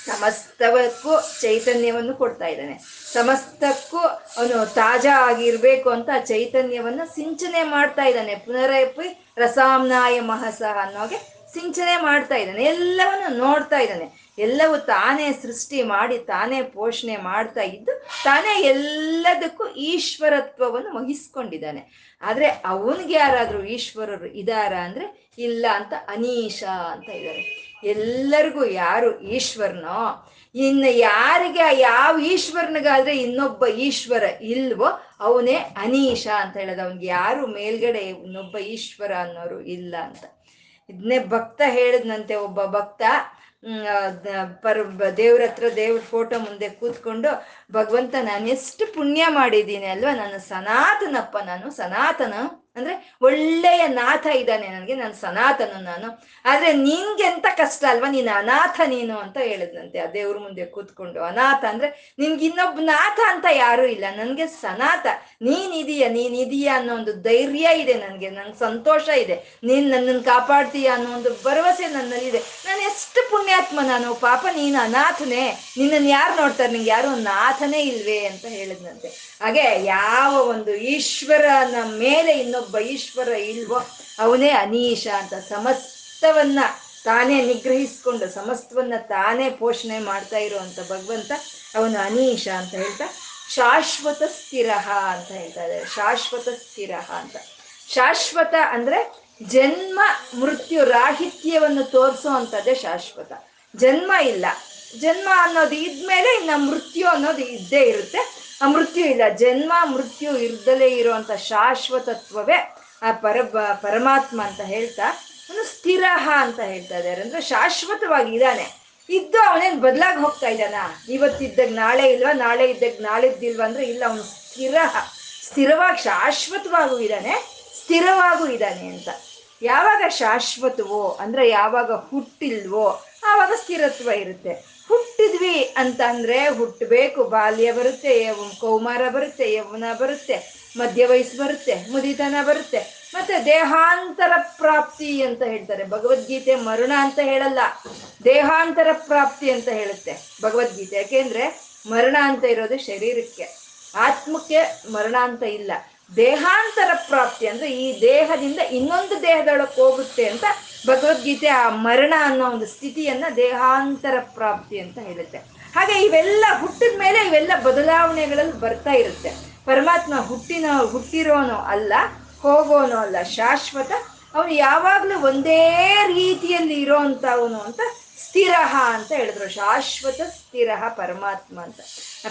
ಸಮಸ್ತವಕ್ಕೂ ಚೈತನ್ಯವನ್ನು ಕೊಡ್ತಾ ಇದ್ದಾನೆ. ಸಮಸ್ತಕ್ಕೂ ಅವನು ತಾಜಾ ಆಗಿರ್ಬೇಕು ಅಂತ ಚೈತನ್ಯವನ್ನು ಸಿಂಚನೆ ಮಾಡ್ತಾ ಇದ್ದಾನೆ. ಪುನರಪಿ ರಸಾಮ್ನಾಯ ಮಹಸ ಅನ್ನೋಗೆ ಸಿಂಚನೆ ಮಾಡ್ತಾ ಇದ್ದಾನೆ. ಎಲ್ಲವನ್ನು ನೋಡ್ತಾ ಇದ್ದಾನೆ. ಎಲ್ಲವೂ ತಾನೇ ಸೃಷ್ಟಿ ಮಾಡಿ, ತಾನೇ ಪೋಷಣೆ ಮಾಡ್ತಾ ಇದ್ದು, ತಾನೇ ಎಲ್ಲದಕ್ಕೂ ಈಶ್ವರತ್ವವನ್ನು ವಹಿಸ್ಕೊಂಡಿದ್ದಾನೆ. ಆದ್ರೆ ಅವನಿಗೆ ಯಾರಾದರೂ ಈಶ್ವರರು ಇದಾರ ಅಂದರೆ ಇಲ್ಲ ಅಂತ ಅನೀಶ ಅಂತ ಇದ್ದಾರೆ. ಎಲ್ಲರಿಗೂ ಯಾರು ಈಶ್ವರನೋ, ಇನ್ನು ಯಾರಿಗೆ ಯಾವ ಈಶ್ವರನಿಗಾದ್ರೆ ಇನ್ನೊಬ್ಬ ಈಶ್ವರ ಇಲ್ವೋ, ಅವನೇ ಅನೀಶ ಅಂತ ಹೇಳೋದು. ಅವನಿಗೆ ಯಾರು ಮೇಲ್ಗಡೆ ಇನ್ನೊಬ್ಬ ಈಶ್ವರ ಅನ್ನೋರು ಇಲ್ಲ ಅಂತ. ಇದನ್ನೇ ಭಕ್ತ ಹೇಳಿದ್ನಂತೆ ಒಬ್ಬ ಭಕ್ತ ಪರ್ ದೇವ್ರ ಹತ್ರ ದೇವ್ರ ಫೋಟೋ ಮುಂದೆ ಕೂತ್ಕೊಂಡು, ಭಗವಂತ ನಾನು ಎಷ್ಟು ಪುಣ್ಯ ಮಾಡಿದ್ದೀನಿ ಅಲ್ವಾ? ನಾನು ಸನಾತನಪ್ಪ, ನಾನು ಸನಾತನ ಅಂದ್ರೆ ಒಳ್ಳೆಯ ನಾಥ ಇದ್ದಾನೆ ನನಗೆ ನಾನು ಸನಾತನ ನಾನು. ಆದ್ರೆ ನಿನ್ಗೆ ಎಂತ ಕಷ್ಟ ಅಲ್ವಾ? ನೀನು ಅನಾಥ ನೀನು ಅಂತ ಹೇಳಿದ್ನಂತೆ. ಆ ದೇವ್ರ ಮುಂದೆ ಕೂತ್ಕೊಂಡು. ಅನಾಥ ಅಂದ್ರೆ ನಿನ್ಗೆ ಇನ್ನೊಬ್ಬ ನಾಥ ಅಂತ ಯಾರು ಇಲ್ಲ. ನನ್ಗೆ ಸನಾತ ನೀನಿದೀಯ ಇದೀಯ, ನೀನ್ ಇದೀಯ ಅನ್ನೋ ಒಂದು ಧೈರ್ಯ ಇದೆ ನನ್ಗೆ. ನಂಗೆ ಸಂತೋಷ ಇದೆ. ನೀನ್ ನನ್ನನ್ನು ಕಾಪಾಡ್ತೀಯ ಅನ್ನೋ ಒಂದು ಭರವಸೆ ನನ್ನಲ್ಲಿದೆ. ನಾನು ಎಷ್ಟು ಪುಣ್ಯಾತ್ಮ ನಾನು. ಪಾಪ ನೀನು ಅನಾಥನೇ. ನಿನ್ನನ್ ಯಾರು ನೋಡ್ತಾರೆ? ನಿಂಗೆ ಯಾರು ನಾಥನೇ ಇಲ್ವೇ ಅಂತ ಹೇಳಿದ್ನಂತೆ. ಹಾಗೆ ಯಾವ ಒಂದು ಈಶ್ವರನ ಮೇಲೆ ಇನ್ನೊಬ್ಬ ಈಶ್ವರ ಇಲ್ವೋ, ಅವನೇ ಅನೀಶ ಅಂತ ಸಮಸ್ತವನ್ನ ತಾನೇ ನಿಗ್ರಹಿಸ್ಕೊಂಡು, ಸಮಸ್ತವನ್ನ ತಾನೇ ಪೋಷಣೆ ಮಾಡ್ತಾ ಇರುವಂತ ಭಗವಂತ ಅವನು ಅನೀಶ ಅಂತ ಹೇಳ್ತಾ, ಶಾಶ್ವತ ಸ್ಥಿರ ಅಂತ ಹೇಳ್ತಾ ಇದ್ದಾರೆ. ಶಾಶ್ವತ ಸ್ಥಿರ ಅಂತ. ಶಾಶ್ವತ ಅಂದ್ರೆ ಜನ್ಮ ಮೃತ್ಯು ರಾಹಿತ್ಯವನ್ನು ತೋರಿಸೋ ಶಾಶ್ವತ. ಜನ್ಮ ಇಲ್ಲ. ಜನ್ಮ ಅನ್ನೋದು ಇದ್ಮೇಲೆ ಇನ್ನು ಮೃತ್ಯು ಅನ್ನೋದು ಇದ್ದೇ ಇರುತ್ತೆ. ಮೃತ್ಯು ಇಲ್ಲ, ಜನ್ಮ, ಮೃತ್ಯು ಇರ್ದಲೇ ಇರುವಂತ ಶಾಶ್ವತತ್ವವೇ ಆ ಪರ ಪರಮಾತ್ಮ ಅಂತ ಹೇಳ್ತಾ, ಅವನು ಸ್ಥಿರ ಅಂತ ಹೇಳ್ತಾ ಇದ್ದಾರೆ. ಅಂದ್ರೆ ಶಾಶ್ವತವಾಗಿ ಇದ್ದಾನೆ. ಇದ್ದು ಅವನೇನು ಬದಲಾಗಿ ಹೋಗ್ತಾ ಇದ್ದಾನ? ಇವತ್ತಿದ್ದಾಗ ನಾಳೆ ಇಲ್ವಾ? ನಾಳೆ ಇದ್ದಾಗ ನಾಳಿದ್ದಿಲ್ವಾ ಅಂದ್ರೆ ಇಲ್ಲ, ಅವನು ಸ್ಥಿರ ಸ್ಥಿರವಾಗಿ, ಶಾಶ್ವತವಾಗೂ ಇದ್ದಾನೆ, ಸ್ಥಿರವಾಗೂ ಇದ್ದಾನೆ ಅಂತ. ಯಾವಾಗ ಶಾಶ್ವತವೋ, ಅಂದ್ರೆ ಯಾವಾಗ ಹುಟ್ಟಿಲ್ವೋ, ಆವಾಗ ಸ್ಥಿರತ್ವ ಇರುತ್ತೆ. ಹುಟ್ಟಿದ್ವಿ ಅಂತ ಅಂದ್ರೆ ಹುಟ್ಟಬೇಕು, ಬಾಲ್ಯ ಬರುತ್ತೆ ಕೌಮಾರ ಬರುತ್ತೆ ಯೌವನ ಬರುತ್ತೆ, ಮಧ್ಯ ವಯಸ್ಸು ಬರುತ್ತೆ, ಮುದಿತನ ಬರುತ್ತೆ, ಮತ್ತೆ ದೇಹಾಂತರ ಪ್ರಾಪ್ತಿ ಅಂತ ಹೇಳ್ತಾರೆ. ಭಗವದ್ಗೀತೆ ಮರಣ ಅಂತ ಹೇಳಲ್ಲ, ದೇಹಾಂತರ ಪ್ರಾಪ್ತಿ ಅಂತ ಹೇಳುತ್ತೆ ಭಗವದ್ಗೀತೆ. ಯಾಕೆಂದ್ರೆ ಮರಣ ಅಂತ ಇರೋದು ಶರೀರಕ್ಕೆ, ಆತ್ಮಕ್ಕೆ ಮರಣ ಅಂತ ಇಲ್ಲ. ದೇಹಾಂತರ ಪ್ರಾಪ್ತಿ ಅಂದ್ರೆ ಈ ದೇಹದಿಂದ ಇನ್ನೊಂದು ದೇಹದೊಳಕ್ಕೆ ಹೋಗುತ್ತೆ ಅಂತ ಭಗವದ್ಗೀತೆ ಆ ಮರಣ ಅನ್ನೋ ಒಂದು ಸ್ಥಿತಿಯನ್ನ ದೇಹಾಂತರ ಪ್ರಾಪ್ತಿ ಅಂತ ಹೇಳುತ್ತೆ. ಹಾಗೆ ಇವೆಲ್ಲ ಹುಟ್ಟಿದ ಮೇಲೆ ಇವೆಲ್ಲ ಬದಲಾವಣೆಗಳಲ್ಲಿ ಬರ್ತಾ ಇರುತ್ತೆ. ಪರಮಾತ್ಮ ಹುಟ್ಟಿನ, ಹುಟ್ಟಿರೋನು ಅಲ್ಲ, ಹೋಗೋನು ಅಲ್ಲ, ಶಾಶ್ವತ, ಅವನು ಯಾವಾಗಲೂ ಒಂದೇ ರೀತಿಯಲ್ಲಿ ಇರೋ ಅಂತ ಸ್ಥಿರ ಅಂತ ಹೇಳಿದ್ರು. ಶಾಶ್ವತ ಸ್ಥಿರ ಪರಮಾತ್ಮ ಅಂತ.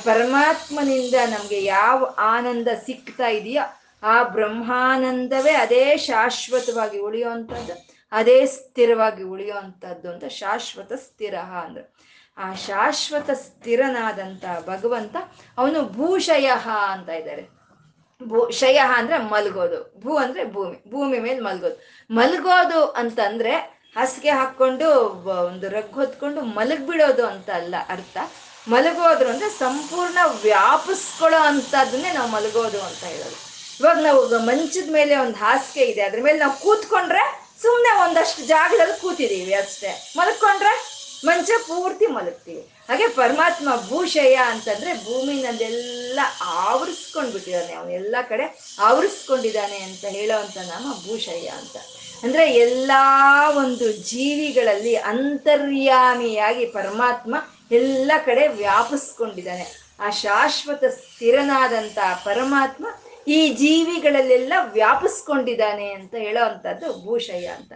ಪರಮಾತ್ಮನಿಂದ ನಮಗೆ ಯಾವ ಆನಂದ ಸಿಗ್ತಾ ಇದೆಯೋ ಆ ಬ್ರಹ್ಮಾನಂದವೇ ಅದೇ ಶಾಶ್ವತವಾಗಿ ಉಳಿಯುವಂಥದ್ದು, ಅದೇ ಸ್ಥಿರವಾಗಿ ಉಳಿಯುವಂಥದ್ದು ಅಂತ ಶಾಶ್ವತ ಸ್ಥಿರ ಅಂದ್ರೆ. ಆ ಶಾಶ್ವತ ಸ್ಥಿರನಾದಂಥ ಭಗವಂತ ಅವನು ಭೂಷಯ ಅಂತ ಇದ್ದಾರೆ. ಭೂ, ಶಯ ಅಂದ್ರೆ ಮಲ್ಗೋದು. ಭೂ ಅಂದ್ರೆ ಭೂಮಿ. ಭೂಮಿ ಮೇಲೆ ಮಲ್ಗೋದು. ಮಲ್ಗೋದು ಅಂತಂದ್ರೆ ಹಾಸಿಗೆ ಹಾಕ್ಕೊಂಡು ಒಂದು ರಗ್ ಹೊತ್ಕೊಂಡು ಮಲಗ್ಬಿಡೋದು ಅಂತ ಅಲ್ಲ ಅರ್ಥ. ಮಲಗೋದ್ರು ಅಂದ್ರೆ ಸಂಪೂರ್ಣ ವ್ಯಾಪಿಸ್ಕೊಳ್ಳೋ ಅಂಥದ್ದನ್ನೇ ನಾವು ಮಲಗೋದು ಅಂತ ಹೇಳೋದು. ಇವಾಗ ನಾವು ಮಂಚದ ಮೇಲೆ ಒಂದು ಹಾಸಿಗೆ ಇದೆ, ಅದ್ರ ಮೇಲೆ ನಾವು ಕೂತ್ಕೊಂಡ್ರೆ ಸುಮ್ಮನೆ ಒಂದಷ್ಟು ಜಾಗದಲ್ಲಿ ಕೂತಿದ್ದೀವಿ ಅಷ್ಟೇ. ಮಲ್ಕೊಂಡ್ರೆ ಮಂಚ ಪೂರ್ತಿ ಮಲಗ್ತೀವಿ. ಹಾಗೆ ಪರಮಾತ್ಮ ಭೂಷಯ ಅಂತಂದ್ರೆ ಭೂಮಿನಲ್ಲೆಲ್ಲ ಆವರಿಸ್ಕೊಂಡ್ಬಿಟ್ಟಿದ್ದಾನೆ. ಅವನು ಎಲ್ಲ ಕಡೆ ಆವರಿಸ್ಕೊಂಡಿದ್ದಾನೆ ಅಂತ ಹೇಳೋವಂಥ ನಾಮ ಭೂಷಯ ಅಂತ. ಅಂದ್ರೆ ಎಲ್ಲಾ ಒಂದು ಜೀವಿಗಳಲ್ಲಿ ಅಂತರ್ಯಾಮಿಯಾಗಿ ಪರಮಾತ್ಮ ಎಲ್ಲ ಕಡೆ ವ್ಯಾಪಿಸ್ಕೊಂಡಿದ್ದಾನೆ. ಆ ಶಾಶ್ವತ ಸ್ಥಿರನಾದಂತ ಪರಮಾತ್ಮ ಈ ಜೀವಿಗಳಲ್ಲೆಲ್ಲ ವ್ಯಾಪಿಸ್ಕೊಂಡಿದ್ದಾನೆ ಅಂತ ಹೇಳೋ ಅಂಥದ್ದು ಭೂಷಯ ಅಂತ.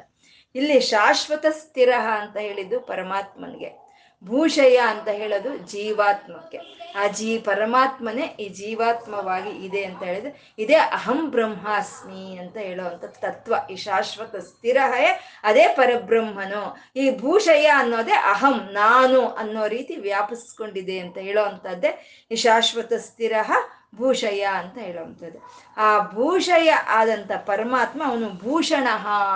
ಇಲ್ಲಿ ಶಾಶ್ವತ ಸ್ಥಿರ ಅಂತ ಹೇಳಿದ್ದು ಪರಮಾತ್ಮನಿಗೆ. ಭೂಷಯ ಅಂತ ಹೇಳೋದು ಜೀವಾತ್ಮಕ್ಕೆ. ಆ ಜೀ ಪರಮಾತ್ಮನೇ ಈ ಜೀವಾತ್ಮವಾಗಿ ಇದೆ ಅಂತ ಹೇಳಿದ್ರೆ ಇದೇ ಅಹಂ ಬ್ರಹ್ಮಾಸ್ಮಿ ಅಂತ ಹೇಳುವಂಥ ತತ್ವ. ಈ ಶಾಶ್ವತ ಸ್ಥಿರಹೇ ಅದೇ ಪರಬ್ರಹ್ಮನು. ಈ ಭೂಷಯ ಅನ್ನೋದೇ ಅಹಂ, ನಾನು ಅನ್ನೋ ರೀತಿ ವ್ಯಾಪಿಸ್ಕೊಂಡಿದೆ ಅಂತ ಹೇಳೋವಂಥದ್ದೇ ಈ ಶಾಶ್ವತ ಸ್ಥಿರಹ ಭೂಷಯ ಅಂತ ಹೇಳುವಂಥದ್ದು. ಆ ಭೂಷಯ ಆದಂಥ ಪರಮಾತ್ಮ ಅವನು ಭೂಷಣ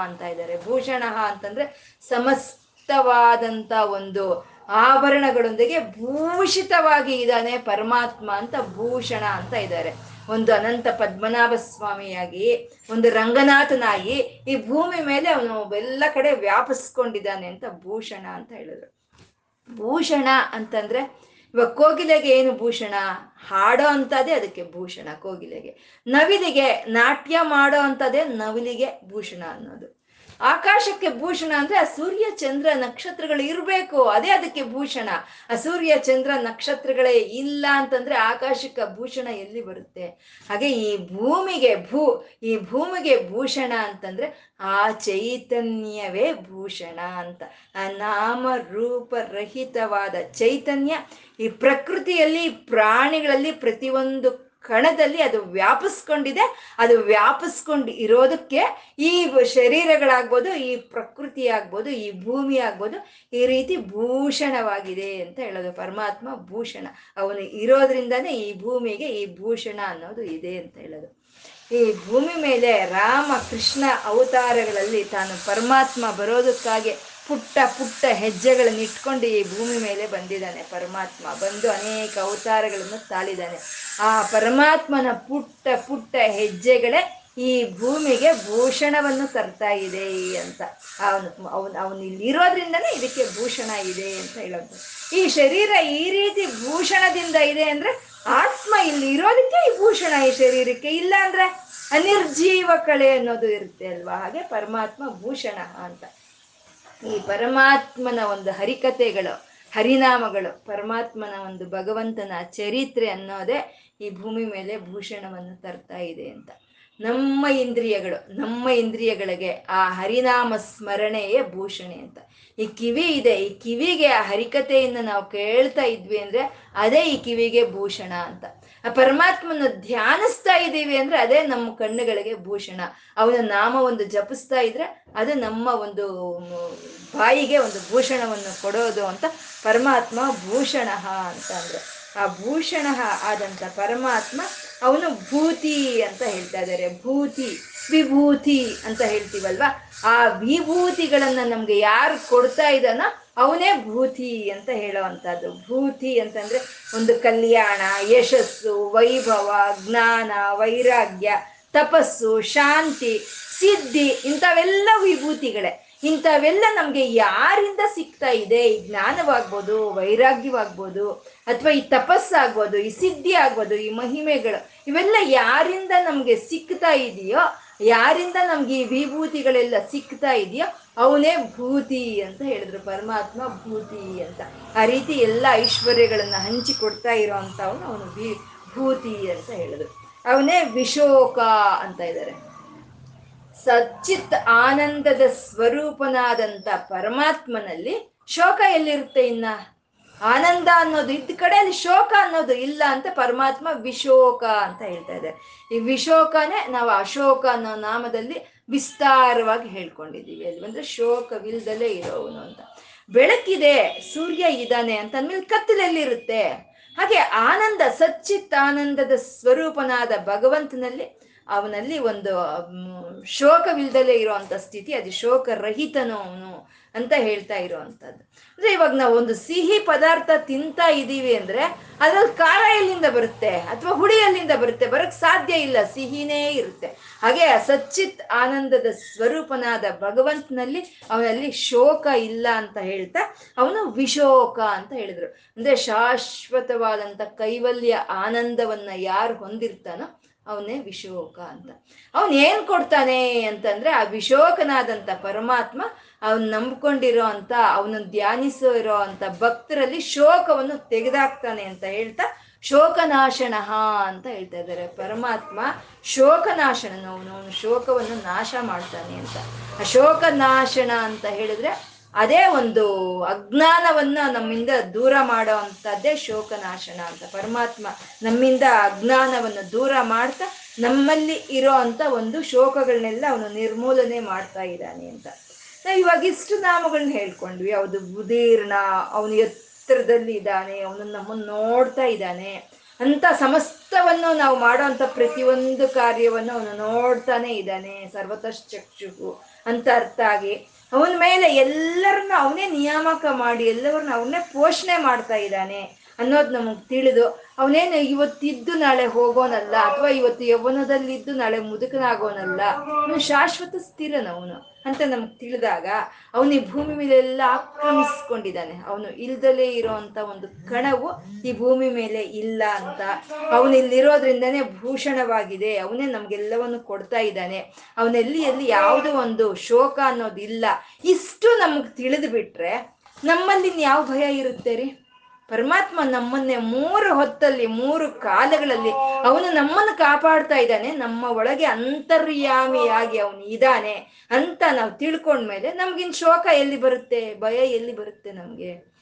ಅಂತ ಇದ್ದಾರೆ. ಭೂಷಣ ಅಂತಂದ್ರೆ ಸಮಸ್ತವಾದಂಥ ಒಂದು ಆಭರಣಗಳೊಂದಿಗೆ ಭೂಷಿತವಾಗಿ ಇದ್ದಾನೆ ಪರಮಾತ್ಮ ಅಂತ ಭೂಷಣ ಅಂತ ಇದ್ದಾರೆ. ಒಂದು ಅನಂತ ಪದ್ಮನಾಭ ಸ್ವಾಮಿಯಾಗಿ, ಒಂದು ರಂಗನಾಥನಾಗಿ ಈ ಭೂಮಿ ಮೇಲೆ ಅವನು ಎಲ್ಲ ಕಡೆ ವ್ಯಾಪಿಸ್ಕೊಂಡಿದ್ದಾನೆ ಅಂತ ಭೂಷಣ ಅಂತ ಹೇಳಿದ್ರು. ಭೂಷಣ ಅಂತಂದ್ರೆ ಇವಾಗ ಕೋಗಿಲೆಗೆ ಏನು ಭೂಷಣ? ಹಾಡೋ ಅಂತದೇ ಅದಕ್ಕೆ ಭೂಷಣ ಕೋಗಿಲೆಗೆ. ನವಿಲಿಗೆ ನಾಟ್ಯ ಮಾಡೋ ಅಂತದೇ ನವಿಲಿಗೆ ಭೂಷಣ ಅನ್ನೋದು. ಆಕಾಶಕ್ಕೆ ಭೂಷಣ ಅಂದ್ರೆ ಆ ಸೂರ್ಯ ಚಂದ್ರ ನಕ್ಷತ್ರಗಳು ಇರಬೇಕು. ಅದೇ ಅದಕ್ಕೆ ಭೂಷಣ. ಆ ಸೂರ್ಯ ಚಂದ್ರ ನಕ್ಷತ್ರಗಳೇ ಇಲ್ಲ ಅಂತಂದ್ರೆ ಆಕಾಶಕ್ಕೆ ಭೂಷಣ ಎಲ್ಲಿ ಬರುತ್ತೆ? ಹಾಗೆ ಈ ಭೂಮಿಗೆ ಭೂ, ಈ ಭೂಮಿಗೆ ಭೂಷಣ ಅಂತಂದ್ರೆ ಆ ಚೈತನ್ಯವೇ ಭೂಷಣ ಅಂತ. ಆ ನಾಮ ರೂಪರಹಿತವಾದ ಚೈತನ್ಯ ಈ ಪ್ರಕೃತಿಯಲ್ಲಿ ಪ್ರಾಣಿಗಳಲ್ಲಿ ಪ್ರತಿಯೊಂದು ಕಣದಲ್ಲಿ ಅದು ವ್ಯಾಪಿಸ್ಕೊಂಡಿದೆ. ಅದು ವ್ಯಾಪಿಸ್ಕೊಂಡು ಇರೋದಕ್ಕೆ ಈ ಶರೀರಗಳಾಗ್ಬೋದು, ಈ ಪ್ರಕೃತಿ ಆಗ್ಬೋದು ಈ ಭೂಮಿ ಆಗ್ಬೋದು ಈ ರೀತಿ ಭೂಷಣವಾಗಿದೆ ಅಂತ ಹೇಳೋದು. ಪರಮಾತ್ಮ ಭೂಷಣ. ಅವನು ಇರೋದ್ರಿಂದಾನೇ ಈ ಭೂಮಿಗೆ ಈ ಭೂಷಣ ಅನ್ನೋದು ಇದೆ ಅಂತ ಹೇಳೋದು. ಈ ಭೂಮಿ ಮೇಲೆ ರಾಮ, ಕೃಷ್ಣ ಅವತಾರಗಳಲ್ಲಿ ತಾನು ಪರಮಾತ್ಮ ಬರೋದಕ್ಕಾಗಿ ಪುಟ್ಟ ಪುಟ್ಟ ಹೆಜ್ಜೆಗಳನ್ನು ಇಟ್ಕೊಂಡು ಈ ಭೂಮಿ ಮೇಲೆ ಬಂದಿದ್ದಾನೆ. ಪರಮಾತ್ಮ ಬಂದು ಅನೇಕ ಅವತಾರಗಳನ್ನು ತಾಳಿದ್ದಾನೆ. ಆ ಪರಮಾತ್ಮನ ಪುಟ್ಟ ಪುಟ್ಟ ಹೆಜ್ಜೆಗಳೇ ಈ ಭೂಮಿಗೆ ಭೂಷಣವನ್ನು ತರ್ತಾ ಇದೆ ಅಂತ. ಅವನು ಅವನು ಅವನು ಇಲ್ಲಿರೋದ್ರಿಂದನೇ ಇದಕ್ಕೆ ಭೂಷಣ ಇದೆ ಅಂತ ಹೇಳೋದು. ಈ ಶರೀರ ಈ ರೀತಿ ಭೂಷಣದಿಂದ ಇದೆ ಅಂದ್ರೆ ಆತ್ಮ ಇಲ್ಲಿ ಇರೋದಕ್ಕೆ ಈ ಭೂಷಣ ಈ ಶರೀರಕ್ಕೆ ಇಲ್ಲ ಅಂದ್ರೆ ಅನಿರ್ಜೀವ ಕಳೆ ಅನ್ನೋದು ಇರುತ್ತೆ ಅಲ್ವಾ? ಹಾಗೆ ಪರಮಾತ್ಮ ಭೂಷಣ ಅಂತ. ಈ ಪರಮಾತ್ಮನ ಒಂದು ಹರಿಕತೆಗಳು ಹರಿನಾಮಗಳು, ಪರಮಾತ್ಮನ ಒಂದು ಭಗವಂತನ ಚರಿತ್ರೆ ಅನ್ನೋದೇ ಈ ಭೂಮಿ ಮೇಲೆ ಭೂಷಣವನ್ನು ತರ್ತಾ ಇದೆ ಅಂತ. ನಮ್ಮ ಇಂದ್ರಿಯಗಳು, ನಮ್ಮ ಇಂದ್ರಿಯಗಳಿಗೆ ಆ ಹರಿನಾಮ ಸ್ಮರಣೆಯೇ ಭೂಷಣೆ ಅಂತ. ಈ ಕಿವಿ ಇದೆ, ಈ ಕಿವಿಗೆ ಆ ಹರಿಕತೆಯನ್ನು ನಾವು ಕೇಳ್ತಾ ಇದ್ವಿ ಅಂದ್ರೆ ಅದೇ ಈ ಕಿವಿಗೆ ಭೂಷಣ ಅಂತ. ಆ ಪರಮಾತ್ಮನ ಧ್ಯಾನಿಸ್ತಾ ಇದ್ದೀವಿ ಅಂದ್ರೆ ಅದೇ ನಮ್ಮ ಕಣ್ಣುಗಳಿಗೆ ಭೂಷಣ. ಅವನ ನಾಮ ಒಂದು ಜಪಿಸ್ತಾ ಇದ್ರೆ ಅದು ನಮ್ಮ ಒಂದು ಬಾಯಿಗೆ ಒಂದು ಭೂಷಣವನ್ನು ಕೊಡೋದು ಅಂತ ಪರಮಾತ್ಮ ಭೂಷಣ ಅಂತ ಅಂದ್ರೆ. ಆ ಭೂಷಣ ಆದಂತ ಪರಮಾತ್ಮ ಅವನು ಭೂತಿ ಅಂತ ಹೇಳ್ತಾ ಇದ್ದಾರೆ. ಭೂತಿ, ವಿಭೂತಿ ಅಂತ ಹೇಳ್ತೀವಲ್ವಾ? ಆ ವಿಭೂತಿಗಳನ್ನ ನಮ್ಗೆ ಯಾರು ಕೊಡ್ತಾ ಇದ್ದಾನೋ ಅವನೇ ಭೂತಿ ಅಂತ ಹೇಳೋವಂಥದ್ದು ಭೂತಿ ಅಂತಂದ್ರೆ ಒಂದು ಕಲ್ಯಾಣ, ಯಶಸ್ಸು, ವೈಭವ, ಜ್ಞಾನ, ವೈರಾಗ್ಯ, ತಪಸ್ಸು, ಶಾಂತಿ, ಸಿದ್ಧಿ ಇಂಥವೆಲ್ಲ ವಿಭೂತಿಗಳೇ ಇಂಥವೆಲ್ಲ ನಮ್ಗೆ ಯಾರಿಂದ ಸಿಗ್ತಾ ಇದೆ? ಈ ಜ್ಞಾನವಾಗ್ಬೋದು, ವೈರಾಗ್ಯವಾಗ್ಬೋದು, ಅಥವಾ ಈ ತಪಸ್ಸಾಗ್ಬೋದು, ಈ ಸಿದ್ಧಿ ಆಗ್ಬೋದು ಈ ಮಹಿಮೆಗಳು, ಇವೆಲ್ಲ ಯಾರಿಂದ ನಮ್ಗೆ ಸಿಗ್ತಾ ಇದೆಯೋ, ಯಾರಿಂದ ನಮ್ಗೆ ಈ ವಿಭೂತಿಗಳೆಲ್ಲ ಸಿಗ್ತಾ ಇದೆಯೋ, ಅವನೇ ಭೂತಿ ಅಂತ ಹೇಳಿದ್ರು, ಪರಮಾತ್ಮ ಭೂತಿ ಅಂತ. ಆ ರೀತಿ ಎಲ್ಲ ಐಶ್ವರ್ಯಗಳನ್ನ ಹಂಚಿಕೊಡ್ತಾ ಇರೋ ಅವನು ಅವನು ಭೂತಿ ಅಂತ ಹೇಳಿದ್ರು. ಅವನೇ ವಿಶೋಕ ಅಂತ ಇದ್ದಾರೆ. ಸಚ್ಚಿತ್ ಆನಂದದ ಸ್ವರೂಪನಾದಂತ ಪರಮಾತ್ಮನಲ್ಲಿ ಶೋಕ ಎಲ್ಲಿರುತ್ತೆ ಇನ್ನ? ಆನಂದ ಅನ್ನೋದು ಇದ್ದ ಕಡೆ ಅಲ್ಲಿ ಶೋಕ ಅನ್ನೋದು ಇಲ್ಲ ಅಂತ ಪರಮಾತ್ಮ ವಿಶೋಕ ಅಂತ ಹೇಳ್ತಾ ಇದೆ ಈ ವಿಶೋಕನೇ ನಾವು ಅಶೋಕ ಅನ್ನೋ ನಾಮದಲ್ಲಿ ವಿಸ್ತಾರವಾಗಿ ಹೇಳ್ಕೊಂಡಿದ್ದೀವಿ. ಅಲ್ಲಿ ಅಂದ್ರೆ ಶೋಕವಿಲ್ದಲೇ ಇರೋವನು ಅಂತ. ಬೆಳಕಿದೆ, ಸೂರ್ಯ ಇದ್ದಾನೆ ಅಂತ ಅಂದ್ಮೇಲೆ ಕತ್ತಲೆಲ್ಲಿರುತ್ತೆ. ಹಾಗೆ ಆನಂದ, ಸಚ್ಚಿತ್ ಆನಂದದ ಸ್ವರೂಪನಾದ ಭಗವಂತನಲ್ಲಿ ಅವನಲ್ಲಿ ಒಂದು ಶೋಕವಿಲ್ದಲೇ ಇರುವಂತ ಸ್ಥಿತಿ, ಅದು ಶೋಕರಹಿತನು ಅವನು ಅಂತ ಹೇಳ್ತಾ ಇರುವಂತದ್ದು ಅಂದ್ರೆ ಇವಾಗ ನಾವು ಒಂದು ಸಿಹಿ ಪದಾರ್ಥ ತಿಂತಾ ಇದ್ದೀವಿ ಅಂದ್ರೆ ಅದ್ರಲ್ಲಿ ಖಾರ ಎಲ್ಲಿಂದ ಬರುತ್ತೆ? ಅಥವಾ ಹುಳಿ ಎಲ್ಲಿಂದ ಬರುತ್ತೆ? ಬರಕ್ ಸಾಧ್ಯ ಇಲ್ಲ, ಸಿಹಿನೇ ಇರುತ್ತೆ. ಹಾಗೆ ಸಚ್ಚಿತ್ ಆನಂದದ ಸ್ವರೂಪನಾದ ಭಗವಂತನಲ್ಲಿ ಅವನಲ್ಲಿ ಶೋಕ ಇಲ್ಲ ಅಂತ ಹೇಳ್ತಾ ಅವನು ವಿಶೋಕ ಅಂತ ಹೇಳಿದ್ರು. ಅಂದ್ರೆ ಶಾಶ್ವತವಾದಂತ ಕೈವಲ್ಯ ಆನಂದವನ್ನ ಯಾರು ಹೊಂದಿರ್ತಾನೋ ಅವನೇ ವಿಶೋಕ ಅಂತ. ಅವನ್ ಏನ್ ಕೊಡ್ತಾನೆ ಅಂತಂದ್ರೆ ಆ ವಿಶೋಕನಾದಂತ ಪರಮಾತ್ಮ ಅವನ್ ನಂಬ್ಕೊಂಡಿರೋ ಅಂತ ಅವನು ಧ್ಯಾನಿಸೋ ಇರೋ ಅಂತ ಭಕ್ತರಲ್ಲಿ ಶೋಕವನ್ನು ತೆಗೆದಾಕ್ತಾನೆ ಅಂತ ಹೇಳ್ತಾ ಶೋಕನಾಶನ ಅಂತ ಹೇಳ್ತಾ ಇದ್ದಾರೆ. ಪರಮಾತ್ಮ ಶೋಕನಾಶನನು ಅವನು ಅವನು ಶೋಕವನ್ನು ನಾಶ ಮಾಡ್ತಾನೆ ಅಂತ. ಆ ಶೋಕನಾಶನ ಅಂತ ಹೇಳಿದ್ರೆ ಅದೇ ಒಂದು ಅಜ್ಞಾನವನ್ನ ನಮ್ಮಿಂದ ದೂರ ಮಾಡೋ ಅಂಥದ್ದೇ ಶೋಕನಾಶನ ಅಂತ. ಪರಮಾತ್ಮ ನಮ್ಮಿಂದ ಅಜ್ಞಾನವನ್ನು ದೂರ ಮಾಡ್ತಾ ನಮ್ಮಲ್ಲಿ ಇರೋ ಅಂತ ಒಂದು ಶೋಕಗಳನ್ನೆಲ್ಲ ಅವನು ನಿರ್ಮೂಲನೆ ಮಾಡ್ತಾ ಇದ್ದಾನೆ ಅಂತ. ನಾವು ಇವಾಗ ಇಷ್ಟು ನಾಮಗಳನ್ನ ಹೇಳ್ಕೊಂಡ್ವಿ. ಅವನು ಉದೀರ್ಣ ಅವನು ಎತ್ತರದಲ್ಲಿ ಇದ್ದಾನೆ, ಅವನು ನಮ್ಮನ್ನು ನೋಡ್ತಾ ಇದ್ದಾನೆ. ಅಂತ ಸಮಸ್ತವನ್ನು ನಾವು ಮಾಡೋಂಥ ಪ್ರತಿಯೊಂದು ಕಾರ್ಯವನ್ನು ಅವನು ನೋಡ್ತಾನೆ ಇದ್ದಾನೆ. ಸರ್ವತಶ್ಚಕ್ಷು ಅಂತ ಅರ್ಥ ಆಗಿ. ಅವನ ಮೇಲೆ ಎಲ್ಲರನ್ನ ಅವನೇ ನಿಯಾಮಕ ಮಾಡಿ ಎಲ್ಲರನ್ನ ಅವನೇ ಪೋಷಣೆ ಮಾಡ್ತಾ ಇದ್ದಾನೆ. ಅನ್ನೋದು ನಮಗೆ ತಿಳಿದು, ಅವನೇನು ಇವತ್ತಿದ್ದು ನಾಳೆ ಹೋಗೋನಲ್ಲ ಅಥವಾ ಇವತ್ತು ಯೌವನದಲ್ಲಿದ್ದು ನಾಳೆ ಮುದುಕನಾಗೋನಲ್ಲ ಅವನು ಶಾಶ್ವತ ಸ್ಥಿರನವನು ಅಂತ ನಮಗೆ ತಿಳಿದಾಗ, ಅವನು ಈ ಭೂಮಿ ಮೇಲೆಲ್ಲ ಆಕ್ರಮಿಸ್ಕೊಂಡಿದ್ದಾನೆ. ಅವನು ಇಲ್ದಲೇ ಇರೋಂಥ ಒಂದು ಕಣವು ಈ ಭೂಮಿ ಮೇಲೆ ಇಲ್ಲ ಅಂತ. ಅವನು ಇಲ್ಲಿರೋದ್ರಿಂದನೇ ಭೂಷಣವಾಗಿದೆ. ಅವನೇ ನಮಗೆಲ್ಲವನ್ನು ಕೊಡ್ತಾ ಇದ್ದಾನೆ. ಅವನೆಲ್ಲಿ ಎಲ್ಲಿ ಯಾವುದೋ ಒಂದು ಶೋಕ ಅನ್ನೋದಿಲ್ಲ. ಇಷ್ಟು ನಮಗೆ ತಿಳಿದು ಬಿಟ್ರೆ ನಮ್ಮಲ್ಲಿ ಯಾವ ಭಯ ಇರುತ್ತೆ ರೀ? ಪರಮಾತ್ಮ ನಮ್ಮನ್ನೇ ಮೂರು ಹೊತ್ತಲ್ಲಿ, ಮೂರು ಕಾಲಗಳಲ್ಲಿ ಅವನು ನಮ್ಮನ್ನು ಕಾಪಾಡ್ತಾ ಇದ್ದಾನೆ. ನಮ್ಮ ಒಳಗೆ ಅಂತರ್ಯಾಮಿಯಾಗಿ ಅವನು ಇದ್ದಾನೆ ಅಂತ ನಾವು ತಿಳ್ಕೊಂಡ್ಮೇಲೆ ನಮ್ಗಿನ್ ಶೋಕ ಎಲ್ಲಿ ಬರುತ್ತೆ? ಭಯ ಎಲ್ಲಿ ಬರುತ್ತೆ ನಮ್ಗೆ?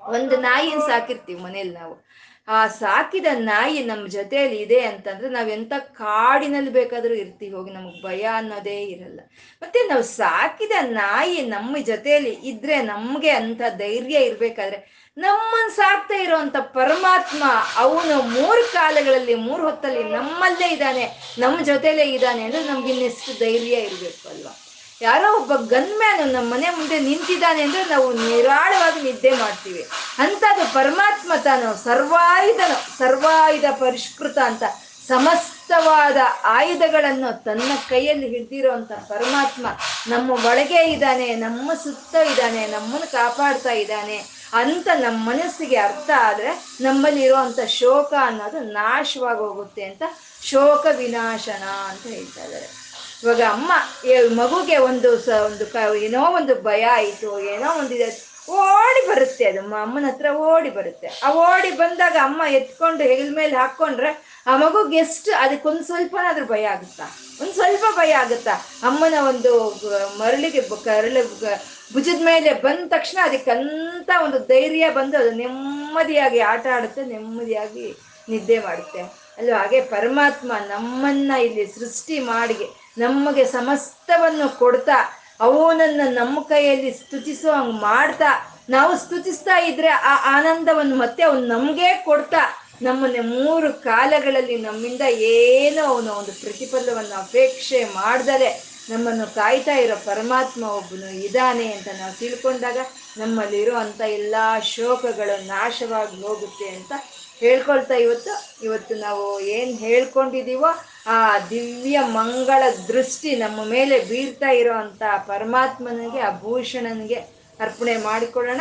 ಒಂದು ನಾಯಿನ ಸಾಕಿರ್ತೀವಿ ಮನೇಲಿ ನಾವು. ಆ ಸಾಕಿದ ನಾಯಿ ನಮ್ಮ ಜೊತೆಯಲ್ಲಿ ಇದೆ ಅಂತಂದ್ರೆ ನಾವ್ ಎಂತ ಕಾಡಿನಲ್ಲಿ ಬೇಕಾದ್ರೂ ಇರ್ತೀವಿ, ಹೋಗಿ ನಮಗ್ ಭಯ ಅನ್ನೋದೇ ಇರಲ್ಲ. ಮತ್ತೆ ನಾವು ಸಾಕಿದ ನಾಯಿ ನಮ್ಮ ಜೊತೆಯಲ್ಲಿ ಇದ್ರೆ ನಮ್ಗೆ ಅಂತ ಧೈರ್ಯ ಇರ್ಬೇಕಾದ್ರೆ ನಮ್ಮನ್ ಸಾಕ್ತಾ ಇರೋಂಥ ಪರಮಾತ್ಮ ಅವನು ಮೂರು ಕಾಲಗಳಲ್ಲಿ, ಮೂರು ಹೊತ್ತಲ್ಲಿ ನಮ್ಮಲ್ಲೇ ಇದ್ದಾನೆ ನಮ್ಮ ಜೊತೆಲೇ ಇದ್ದಾನೆ ಅಂದ್ರೆ ನಮ್ಗೆ ಇನ್ನೆಷ್ಟು ಧೈರ್ಯ ಇರಬೇಕು ಅಲ್ವಾ? ಯಾರೋ ಒಬ್ಬ ಗನ್ ಮ್ಯಾನ್ ನಮ್ಮ ಮನೆ ಮುಂದೆ ನಿಂತಿದ್ದಾನೆ ಅಂದ್ರೆ ನಾವು ನಿರಾಳವಾಗಿ ನಿದ್ದೆ ಮಾಡ್ತೀವಿ. ಅಂಥದ್ದು ಪರಮಾತ್ಮ ತಾನು ಸರ್ವಾಯುಧನು, ಸರ್ವಾಯುಧ ಪರಿಷ್ಕೃತ ಅಂತ ಸಮಸ್ತವಾದ ಆಯುಧಗಳನ್ನು ತನ್ನ ಕೈಯಲ್ಲಿ ಹಿಡ್ದಿರೋಂಥ ಪರಮಾತ್ಮ ನಮ್ಮ ಒಳಗೆ ಇದ್ದಾನೆ, ನಮ್ಮ ಸುತ್ತ ಇದ್ದಾನೆ, ನಮ್ಮನ್ನು ಕಾಪಾಡ್ತಾ ಇದ್ದಾನೆ ಅಂತ ನಮ್ಮ ಮನಸ್ಸಿಗೆ ಅರ್ಥ ಆದರೆ ನಮ್ಮಲ್ಲಿ ಇರುವಂತ ಶೋಕ ಅನ್ನೋದು ನಾಶವಾಗಿ ಹೋಗುತ್ತೆ ಅಂತ ಶೋಕ ವಿನಾಶನ ಅಂತ ಹೇಳ್ತಾ ಇದ್ದಾರೆ. ಇವಾಗ ಅಮ್ಮ ಮಗುಗೆ ಒಂದು ಸ, ಒಂದು ಕ, ಏನೋ ಒಂದು ಭಯ ಆಯಿತು, ಏನೋ ಒಂದು ಇದೆ. ಓಡಿ ಬರುತ್ತೆ ಅದು ಅಮ್ಮನ ಹತ್ರ ಓಡಿ ಬರುತ್ತೆ. ಆ ಓಡಿ ಬಂದಾಗ ಅಮ್ಮ ಎತ್ಕೊಂಡು ಹೆಗಲ ಮೇಲೆ ಹಾಕೊಂಡ್ರೆ ಆ ಮಗುಗೆ ಎಷ್ಟು, ಅದಕ್ಕೊಂದು ಸ್ವಲ್ಪನಾದ್ರೂ ಭಯ ಆಗುತ್ತಾ? ಒಂದು ಸ್ವಲ್ಪ ಭಯ ಆಗುತ್ತಾ? ಅಮ್ಮನ ಒಂದು ಮರಳಿಗೆ ಕರಳು ಭುಜದ ಮೇಲೆ ಬಂದ ತಕ್ಷಣ ಅದಕ್ಕಂತ ಒಂದು ಧೈರ್ಯ ಬಂದು ಅದು ನೆಮ್ಮದಿಯಾಗಿ ಆಟ ಆಡುತ್ತೆ, ನೆಮ್ಮದಿಯಾಗಿ ನಿದ್ದೆ ಮಾಡುತ್ತೆ. ಅಲ್ವಾ ಹಾಗೆ ಪರಮಾತ್ಮ ನಮ್ಮನ್ನ ಇಲ್ಲಿ ಸೃಷ್ಟಿ ಮಾಡಿ ನಮಗೆ ಸಮಸ್ತವನ್ನು ಕೊಡ್ತಾ ಅವನನ್ನ ನಮ್ಮ ಕೈಯಲ್ಲಿ ಸ್ತುತಿಸೋ ಮಾಡ್ತಾ, ನಾವು ಸ್ತುತಿಸ್ತಾ ಇದ್ರೆ ಆ ಆನಂದವನ್ನು ಮತ್ತೆ ಅವನು ನಮ್ಗೆ ಕೊಡ್ತಾ, ನಮ್ಮನ್ನ ಮೂರು ಕಾಲಗಳಲ್ಲಿ ನಮ್ಮಿಂದ ಏನೋ ಅವನು ಒಂದು ಪ್ರತಿಫಲವನ್ನು ಅಪೇಕ್ಷೆ ಮಾಡ್ದಲೆ ನಮ್ಮನ್ನು ಕಾಯ್ತಾ ಇರೋ ಪರಮಾತ್ಮ ಒಬ್ಬನು ಇದ್ದಾನೆ ಅಂತ ನಾವು ತಿಳ್ಕೊಂಡಾಗ ನಮ್ಮಲ್ಲಿರೋ ಅಂಥ ಎಲ್ಲ ಶೋಕಗಳು ನಾಶವಾಗಿ ಹೋಗುತ್ತೆ ಅಂತ ಹೇಳ್ಕೊಳ್ತಾ ಇವತ್ತು. ಇವತ್ತು ನಾವು ಏನು ಹೇಳ್ಕೊಂಡಿದೀವೋ ಆ ದಿವ್ಯ ಮಂಗಳ ದೃಷ್ಟಿ ನಮ್ಮ ಮೇಲೆ ಬೀರ್ತಾ ಇರೋ ಅಂಥ ಪರಮಾತ್ಮನಿಗೆ, ಆ ಭೂಷಣನಿಗೆ ಅರ್ಪಣೆ ಮಾಡಿಕೊಳ್ಳೋಣ.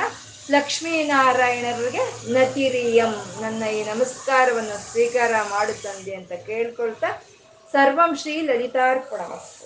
ಲಕ್ಷ್ಮೀನಾರಾಯಣರಿಗೆ ನತಿರಿಯಂ ನನ್ನ ಈ ನಮಸ್ಕಾರವನ್ನು ಸ್ವೀಕಾರ ಮಾಡುತ್ತಂದೆ ಅಂತ ಕೇಳ್ಕೊಳ್ತಾ ಸರ್ವಂ ಶ್ರೀ ಲಲಿತಾರ್ಪಣಮಸ್ತು.